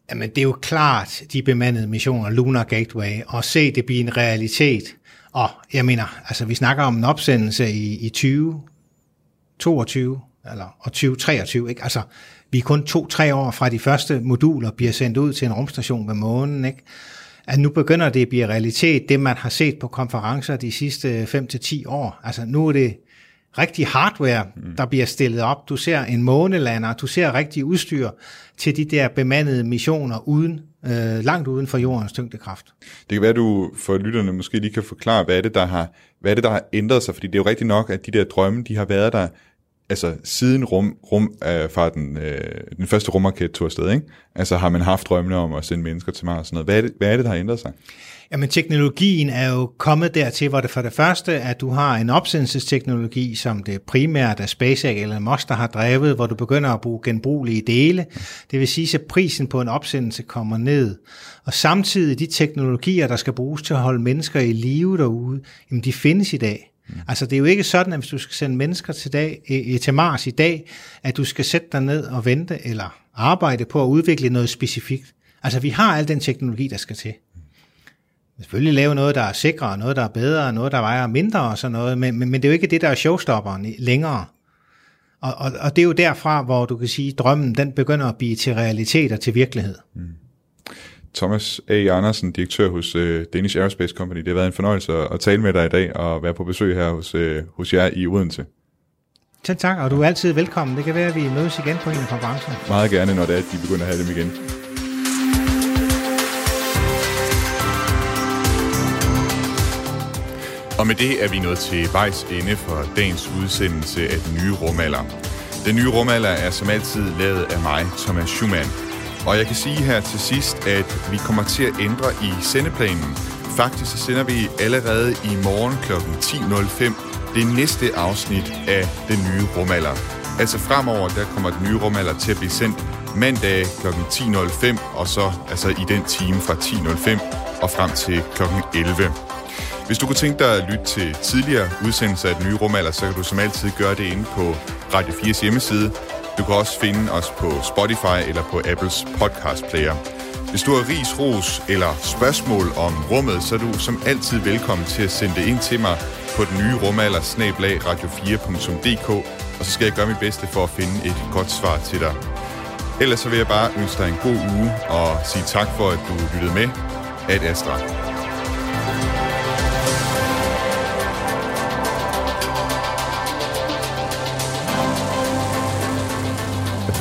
Speaker 4: Jamen, det er jo klart, de bemandede missioner, Lunar Gateway, og se det blive en realitet. Og jeg mener, altså vi snakker om en opsendelse i, i 2022, eller og 2023, ikke? Altså, vi er kun to-tre år fra de første moduler bliver sendt ud til en rumstation ved månen, ikke? At nu begynder det at blive realitet, det man har set på konferencer de sidste 5-10 år. Altså nu er det rigtig hardware, der bliver stillet op. Du ser en månelander, du ser rigtig udstyr til de der bemandede missioner uden, øh, langt uden for jordens tyngdekraft.
Speaker 1: Det kan være, du for lytterne måske lige kan forklare, hvad er det, der har, hvad er det, der har ændret sig? Fordi det er jo rigtigt nok, at de der drømme, de har været der altså siden rum, rum øh, fra den, øh, den første rumraket tog afsted, ikke? Altså har man haft drømmene om at sende mennesker til Mars og sådan noget. Hvad er det, hvad er det der har ændret sig?
Speaker 4: Jamen teknologien er jo kommet dertil, hvor det for det første, at du har en opsendelsesteknologi, som det primært er SpaceX eller Musk, der har drevet, hvor du begynder at bruge genbrugelige dele. Det vil sige, at prisen på en opsendelse kommer ned. Og samtidig de teknologier, der skal bruges til at holde mennesker i live derude, jamen de findes i dag. Mm. Altså det er jo ikke sådan, at hvis du skal sende mennesker til, dag, til Mars i dag, at du skal sætte dig ned og vente eller arbejde på at udvikle noget specifikt. Altså vi har al den teknologi, der skal til. Mm. Selvfølgelig lave noget, der er sikrere, noget, der er bedre, noget, der vejer mindre og sådan noget, men, men, men det er jo ikke det, der er showstopperen længere. Og, og, og det er jo derfra, hvor du kan sige, at drømmen den begynder at blive til realitet og til virkelighed. Mm.
Speaker 1: Thomas A. Andersen, direktør hos uh, Danish Aerospace Company. Det har været en fornøjelse at tale med dig i dag og være på besøg her hos, uh, hos jer i Odense.
Speaker 4: Selv tak, og du er altid velkommen. Det kan være, at vi mødes igen på en konference.
Speaker 1: Meget gerne, når det er, at de begynder at have dem igen. Og med det er vi nået til vejs ende for dagens udsendelse af den nye rumalder. Den nye rumalder er som altid lavet af mig, Thomas Schumann. Og jeg kan sige her til sidst, at vi kommer til at ændre i sendeplanen. Faktisk så sender vi allerede i morgen kl. 10.05 det næste afsnit af den nye rumalder. Altså fremover, der kommer den nye rumalder til at blive sendt mandag kl. 10.05, og så altså i den time fra 10.05 og frem til kl. 11. Hvis du kunne tænke dig at lytte til tidligere udsendelser af den nye rumalder, så kan du som altid gøre det inde på Radio 4's hjemmeside, du kan også finde os på Spotify eller på Apples podcast player. Hvis du har ris, ros eller spørgsmål om rummet, så er du som altid velkommen til at sende det ind til mig på den nye rumalder snablag radio4.dk, og så skal jeg gøre mit bedste for at finde et godt svar til dig. Ellers så vil jeg bare ønske dig en god uge og sige tak for, at du lyttede med. Ad Astra.